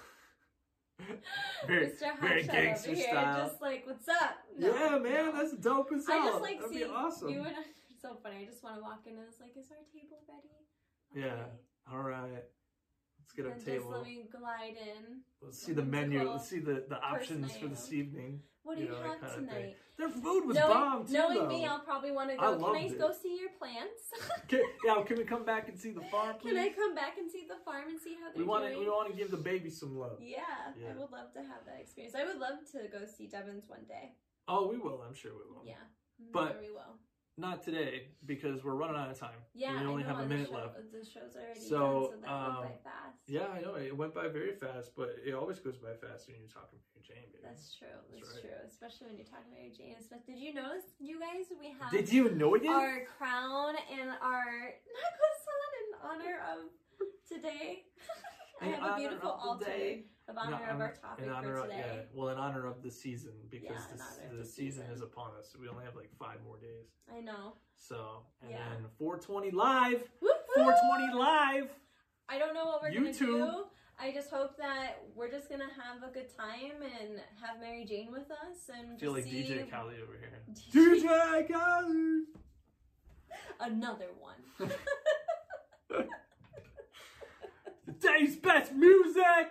Speaker 4: very,
Speaker 1: Mr.
Speaker 4: very gangster
Speaker 1: over here,
Speaker 4: style.
Speaker 1: just like, what's up?
Speaker 4: yeah, man,
Speaker 1: no.
Speaker 4: that's dope as
Speaker 1: I just like
Speaker 4: That'd
Speaker 1: seeing
Speaker 4: be awesome.
Speaker 1: you and I. It's so funny. I just want to walk in and it's like, is our table ready?
Speaker 4: Yeah. All right, let's get our table.
Speaker 1: Just let me glide in.
Speaker 4: Let's see the menu. Let's see the, the options for this evening.
Speaker 1: What do
Speaker 4: You
Speaker 1: you,
Speaker 4: know,
Speaker 1: have tonight?
Speaker 4: Their food was
Speaker 1: knowing
Speaker 4: bomb too,
Speaker 1: knowing
Speaker 4: though.
Speaker 1: me, I'll probably want to go. I. Can I
Speaker 4: it.
Speaker 1: go see your plants?
Speaker 4: Can, yeah, can we come back and see the farm, please?
Speaker 1: Can I come back and see the farm and see how they're
Speaker 4: we want to.
Speaker 1: doing?
Speaker 4: We want to give the baby some love.
Speaker 1: yeah,
Speaker 4: Yeah.
Speaker 1: I would love to have that experience. I would love to go see Devin's one day.
Speaker 4: Oh, we will. I'm sure we will.
Speaker 1: Yeah,
Speaker 4: But-
Speaker 1: we will.
Speaker 4: Not today because we're running out of time.
Speaker 1: Yeah,
Speaker 4: we only
Speaker 1: know,
Speaker 4: have a
Speaker 1: and
Speaker 4: minute
Speaker 1: show-
Speaker 4: left.
Speaker 1: The show's already
Speaker 4: So,
Speaker 1: done, so that
Speaker 4: um,
Speaker 1: went by fast.
Speaker 4: Yeah, I know it went by very fast, but it always goes by fast when you're talking to Jane, baby.
Speaker 1: That's true. That's,
Speaker 4: That's right.
Speaker 1: true. Especially when you're talking about your Jane Smith. Did you notice, you guys, we have
Speaker 4: Did you know it?
Speaker 1: our crown and our necklace on in honor of today. I have a beautiful altar.
Speaker 4: day.
Speaker 1: Of honor of our topic
Speaker 4: in honor
Speaker 1: for
Speaker 4: of,
Speaker 1: today.
Speaker 4: yeah, well, in honor of the season because
Speaker 1: Yeah, in
Speaker 4: this,
Speaker 1: honor of
Speaker 4: the,
Speaker 1: the
Speaker 4: season, is upon us. We only have like five more days.
Speaker 1: I know.
Speaker 4: So, and
Speaker 1: Yeah.
Speaker 4: then 420 live,
Speaker 1: whoop!
Speaker 4: 420 live.
Speaker 1: I don't know what we're gonna do. I just hope that we're just gonna have a good time and have Mary Jane with us and
Speaker 4: I feel like
Speaker 1: see
Speaker 4: DJ Khaled over here.
Speaker 1: DJ
Speaker 4: Khaled.
Speaker 1: another one.
Speaker 4: The day's best music.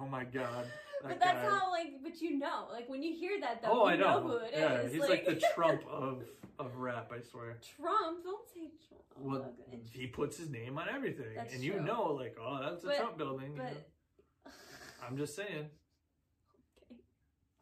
Speaker 4: Oh my god. That
Speaker 1: but that's
Speaker 4: guy.
Speaker 1: how like but you know like when you hear that though
Speaker 4: Oh,
Speaker 1: you
Speaker 4: I know.
Speaker 1: who it is.
Speaker 4: yeah, he's like, the Trump of of rap. I swear.
Speaker 1: Trump don't say Trump Oh,
Speaker 4: Well,
Speaker 1: okay.
Speaker 4: he puts his name on everything,
Speaker 1: That's
Speaker 4: and you know, like, oh, that's a
Speaker 1: But-
Speaker 4: Trump building. know?
Speaker 1: but
Speaker 4: I'm just saying.
Speaker 1: Okay.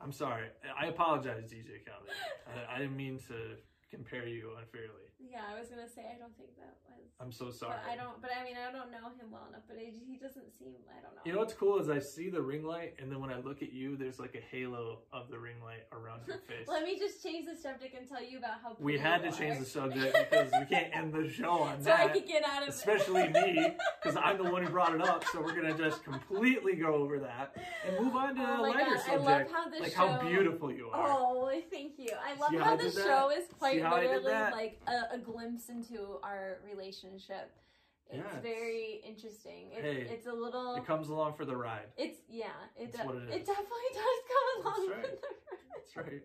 Speaker 4: I'm sorry. I apologize, DJ Khaled. I, I didn't mean to compare you unfairly.
Speaker 1: yeah I was gonna say I don't think that
Speaker 4: I'm so sorry.
Speaker 1: but I don't but I mean I don't know him well enough but it, he doesn't seem I don't know
Speaker 4: You know what's cool is I see the ring light, and then when I look at you, there's like a halo of the ring light around your face.
Speaker 1: Let me just change the subject and tell you about how
Speaker 4: we had to change
Speaker 1: are.
Speaker 4: the subject because we can't end the show on that.
Speaker 1: so I could get out of
Speaker 4: Especially me, because I'm the one who brought it up. So we're gonna just completely go over that and move on to
Speaker 1: Oh
Speaker 4: a lighter
Speaker 1: God, I
Speaker 4: subject.
Speaker 1: love how this
Speaker 4: like
Speaker 1: show-
Speaker 4: how beautiful you are.
Speaker 1: Oh, thank you. I love
Speaker 4: See how
Speaker 1: how the show is quite
Speaker 4: See how I did
Speaker 1: literally like a, a glimpse into our relationship. It's
Speaker 4: Yeah, it's-
Speaker 1: very interesting. It,
Speaker 4: Hey,
Speaker 1: it's a little.
Speaker 4: It comes along for the ride.
Speaker 1: it's yeah. It
Speaker 4: That's
Speaker 1: de-
Speaker 4: what it
Speaker 1: it
Speaker 4: is.
Speaker 1: definitely does come along
Speaker 4: right.
Speaker 1: with the ride.
Speaker 4: That's right.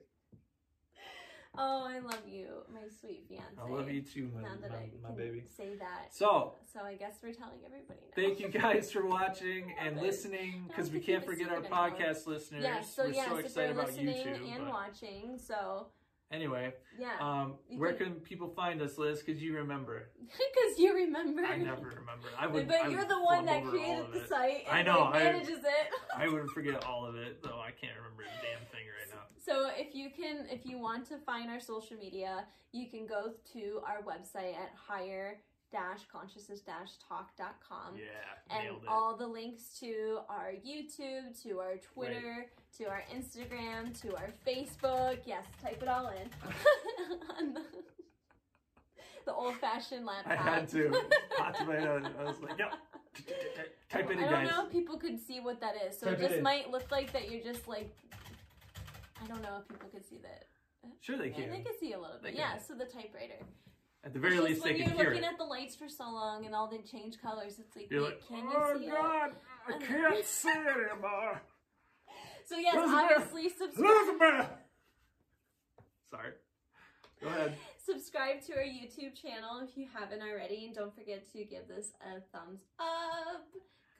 Speaker 1: Oh, I love you, my sweet fiance.
Speaker 4: I love you too, my,
Speaker 1: Now that
Speaker 4: my,
Speaker 1: I
Speaker 4: my baby.
Speaker 1: say that.
Speaker 4: So,
Speaker 1: So I guess we're telling everybody now.
Speaker 4: thank you guys for watching and listening because we can't forget our podcast listeners.
Speaker 1: Yes. So
Speaker 4: We're
Speaker 1: yes,
Speaker 4: so
Speaker 1: if
Speaker 4: excited
Speaker 1: you're
Speaker 4: about
Speaker 1: listening
Speaker 4: YouTube.
Speaker 1: and
Speaker 4: but
Speaker 1: watching, so
Speaker 4: anyway,
Speaker 1: yeah,
Speaker 4: um, where
Speaker 1: can-
Speaker 4: can people find us, Liz? Because you remember.
Speaker 1: because you remember.
Speaker 4: I never remember. I would.
Speaker 1: but
Speaker 4: I
Speaker 1: you're
Speaker 4: would
Speaker 1: the one that created the site and
Speaker 4: I know,
Speaker 1: like,
Speaker 4: I-
Speaker 1: manages it.
Speaker 4: I would forget all of it, though. I can't remember a damn thing right now.
Speaker 1: So if you can, if you want to find our social media, you can go to our website at higher consciousness dash talk.com.
Speaker 4: Yeah,
Speaker 1: And
Speaker 4: it.
Speaker 1: all the links to our YouTube, to our Twitter, to our Instagram, to our Facebook. Yes, type it all in. The, the old fashioned laptop.
Speaker 4: I had to. Hot tomato. I was like, yep. Type it in,
Speaker 1: I don't
Speaker 4: guys.
Speaker 1: know if people could see what that is. So
Speaker 4: Type
Speaker 1: it
Speaker 4: it
Speaker 1: just
Speaker 4: in.
Speaker 1: might look like that you're just like I don't know if people could see that.
Speaker 4: Sure, they
Speaker 1: Yeah,
Speaker 4: can.
Speaker 1: they could see a little bit.
Speaker 4: They
Speaker 1: Yeah,
Speaker 4: can.
Speaker 1: so the typewriter.
Speaker 4: At the very
Speaker 1: It's
Speaker 4: least, they
Speaker 1: when
Speaker 4: can
Speaker 1: you're looking at the lights for so long and all the change colors, it's like,
Speaker 4: You're like,
Speaker 1: can
Speaker 4: oh
Speaker 1: you see it?
Speaker 4: God, I can't see it anymore.
Speaker 1: So yes,
Speaker 4: Elizabeth!
Speaker 1: obviously subscribe
Speaker 4: Elizabeth. Sorry. Go ahead.
Speaker 1: subscribe to our YouTube channel if you haven't already, and don't forget to give this a thumbs up.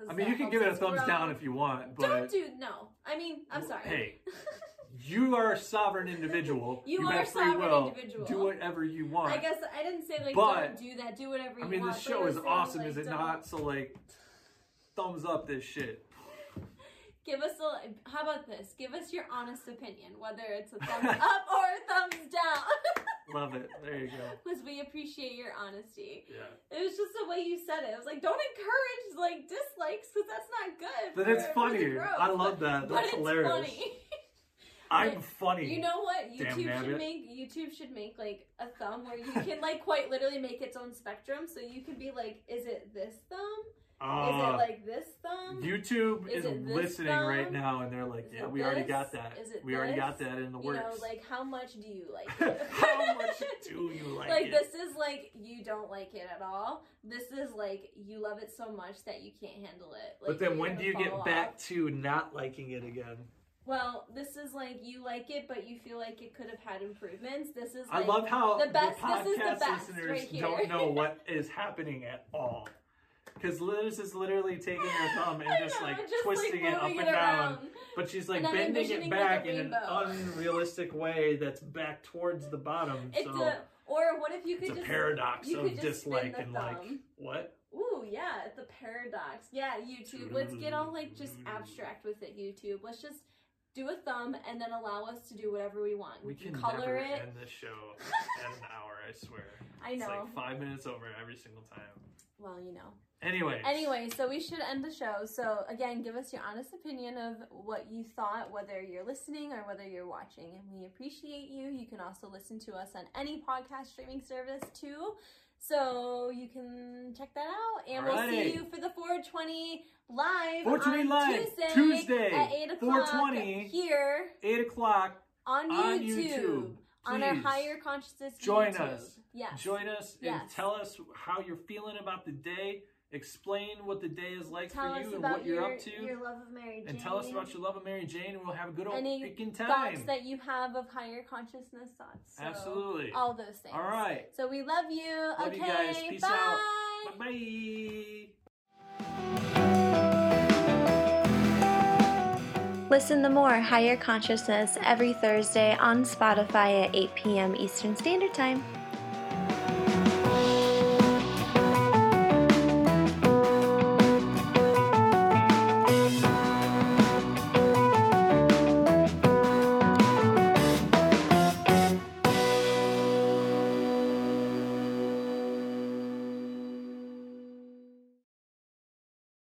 Speaker 4: I mean, you can give it a thumbs
Speaker 1: grow.
Speaker 4: down if you want, but Don't
Speaker 1: do no. I mean, I'm sorry.
Speaker 4: hey, you are a sovereign individual.
Speaker 1: You are a sovereign
Speaker 4: will.
Speaker 1: individual.
Speaker 4: Do whatever you want.
Speaker 1: I guess I didn't say like
Speaker 4: But-
Speaker 1: don't do that. Do whatever you
Speaker 4: I mean,
Speaker 1: want.
Speaker 4: this show is awesome,
Speaker 1: like,
Speaker 4: is it
Speaker 1: don't-
Speaker 4: not? So, like, thumbs up this shit.
Speaker 1: Give us a. How about this? Give us your honest opinion, whether it's a thumbs up or a thumbs down,
Speaker 4: Love it. There you go.
Speaker 1: because we appreciate your honesty.
Speaker 4: Yeah.
Speaker 1: It was just the way you said it. It was like, don't encourage like dislikes, because that's not good.
Speaker 4: But it's funny. I love that.
Speaker 1: But
Speaker 4: That's
Speaker 1: it's
Speaker 4: hilarious.
Speaker 1: funny.
Speaker 4: I'm funny.
Speaker 1: You know what?
Speaker 4: Damn
Speaker 1: YouTube should make YouTube should make like a thumb where you can like quite literally make its own spectrum. So you can be like, is it this thumb? Is
Speaker 4: Uh,
Speaker 1: it like this thumb?
Speaker 4: YouTube
Speaker 1: Is
Speaker 4: is,
Speaker 1: this
Speaker 4: listening right now, and they're like,
Speaker 1: Is
Speaker 4: "Yeah, we already got that.
Speaker 1: Is
Speaker 4: we already got that in the works."
Speaker 1: you know, like how much do you like it?
Speaker 4: How much do you like,
Speaker 1: like
Speaker 4: it?
Speaker 1: this is like you don't like it at all. This is like you love it so much that you can't handle it. Like,
Speaker 4: but then when do you get
Speaker 1: fall
Speaker 4: back to not liking it again?
Speaker 1: Well, this is like you like it, but you feel like it could have had improvements. This is
Speaker 4: I love how
Speaker 1: the
Speaker 4: the,
Speaker 1: best-
Speaker 4: podcast
Speaker 1: this is the best
Speaker 4: listeners
Speaker 1: right
Speaker 4: don't know what is happening at all. Because Liz is literally taking her thumb and
Speaker 1: I
Speaker 4: just
Speaker 1: know,
Speaker 4: like
Speaker 1: just,
Speaker 4: twisting
Speaker 1: like,
Speaker 4: it up and
Speaker 1: it
Speaker 4: down. But she's like
Speaker 1: And
Speaker 4: bending it
Speaker 1: like,
Speaker 4: back in an unrealistic way that's back towards the bottom.
Speaker 1: It's
Speaker 4: so
Speaker 1: a or what if you could
Speaker 4: it's a
Speaker 1: just
Speaker 4: paradox
Speaker 1: you
Speaker 4: of
Speaker 1: could just spin
Speaker 4: dislike and like what?
Speaker 1: Ooh, yeah, it's a paradox. Yeah, YouTube. Let's get all like just mm. abstract with it, YouTube. Let's just do a thumb and then allow us to do whatever we want.
Speaker 4: We can
Speaker 1: color
Speaker 4: never
Speaker 1: it.
Speaker 4: end this show at an hour. I swear.
Speaker 1: I
Speaker 4: It's
Speaker 1: know.
Speaker 4: like five minutes over every single time.
Speaker 1: Well, you know.
Speaker 4: Anyway.
Speaker 1: Anyway, so we should end the show. So again, give us your honest opinion of what you thought, whether you're listening or whether you're watching, and we appreciate you. You can also listen to us on any podcast streaming service too. So you can check that out. And we'll see you for the 420 live
Speaker 4: 420
Speaker 1: on
Speaker 4: live,
Speaker 1: Tuesday,
Speaker 4: Tuesday,
Speaker 1: at 8 o'clock
Speaker 4: 420.
Speaker 1: here
Speaker 4: 8 o'clock.
Speaker 1: on
Speaker 4: On
Speaker 1: YouTube.
Speaker 4: YouTube.
Speaker 1: On our higher consciousness
Speaker 4: Join
Speaker 1: YouTube.
Speaker 4: us.
Speaker 1: Yes.
Speaker 4: Join us and
Speaker 1: Yes.
Speaker 4: tell us how you're feeling about the day. Explain what the day is like
Speaker 1: Tell
Speaker 4: for you and what you're up to.
Speaker 1: your love of Mary Jane.
Speaker 4: and tell us about your love of Mary Jane, and we'll have a good old
Speaker 1: Any
Speaker 4: freaking
Speaker 1: thoughts that you have of higher consciousness thoughts. So,
Speaker 4: Absolutely.
Speaker 1: All those things.
Speaker 4: All right.
Speaker 1: So we love you.
Speaker 4: Love
Speaker 1: okay.
Speaker 4: you guys. Peace
Speaker 1: bye.
Speaker 4: out. Bye bye.
Speaker 3: Listen to more Higher Consciousness every Thursday on Spotify at 8 p.m. Eastern Standard Time.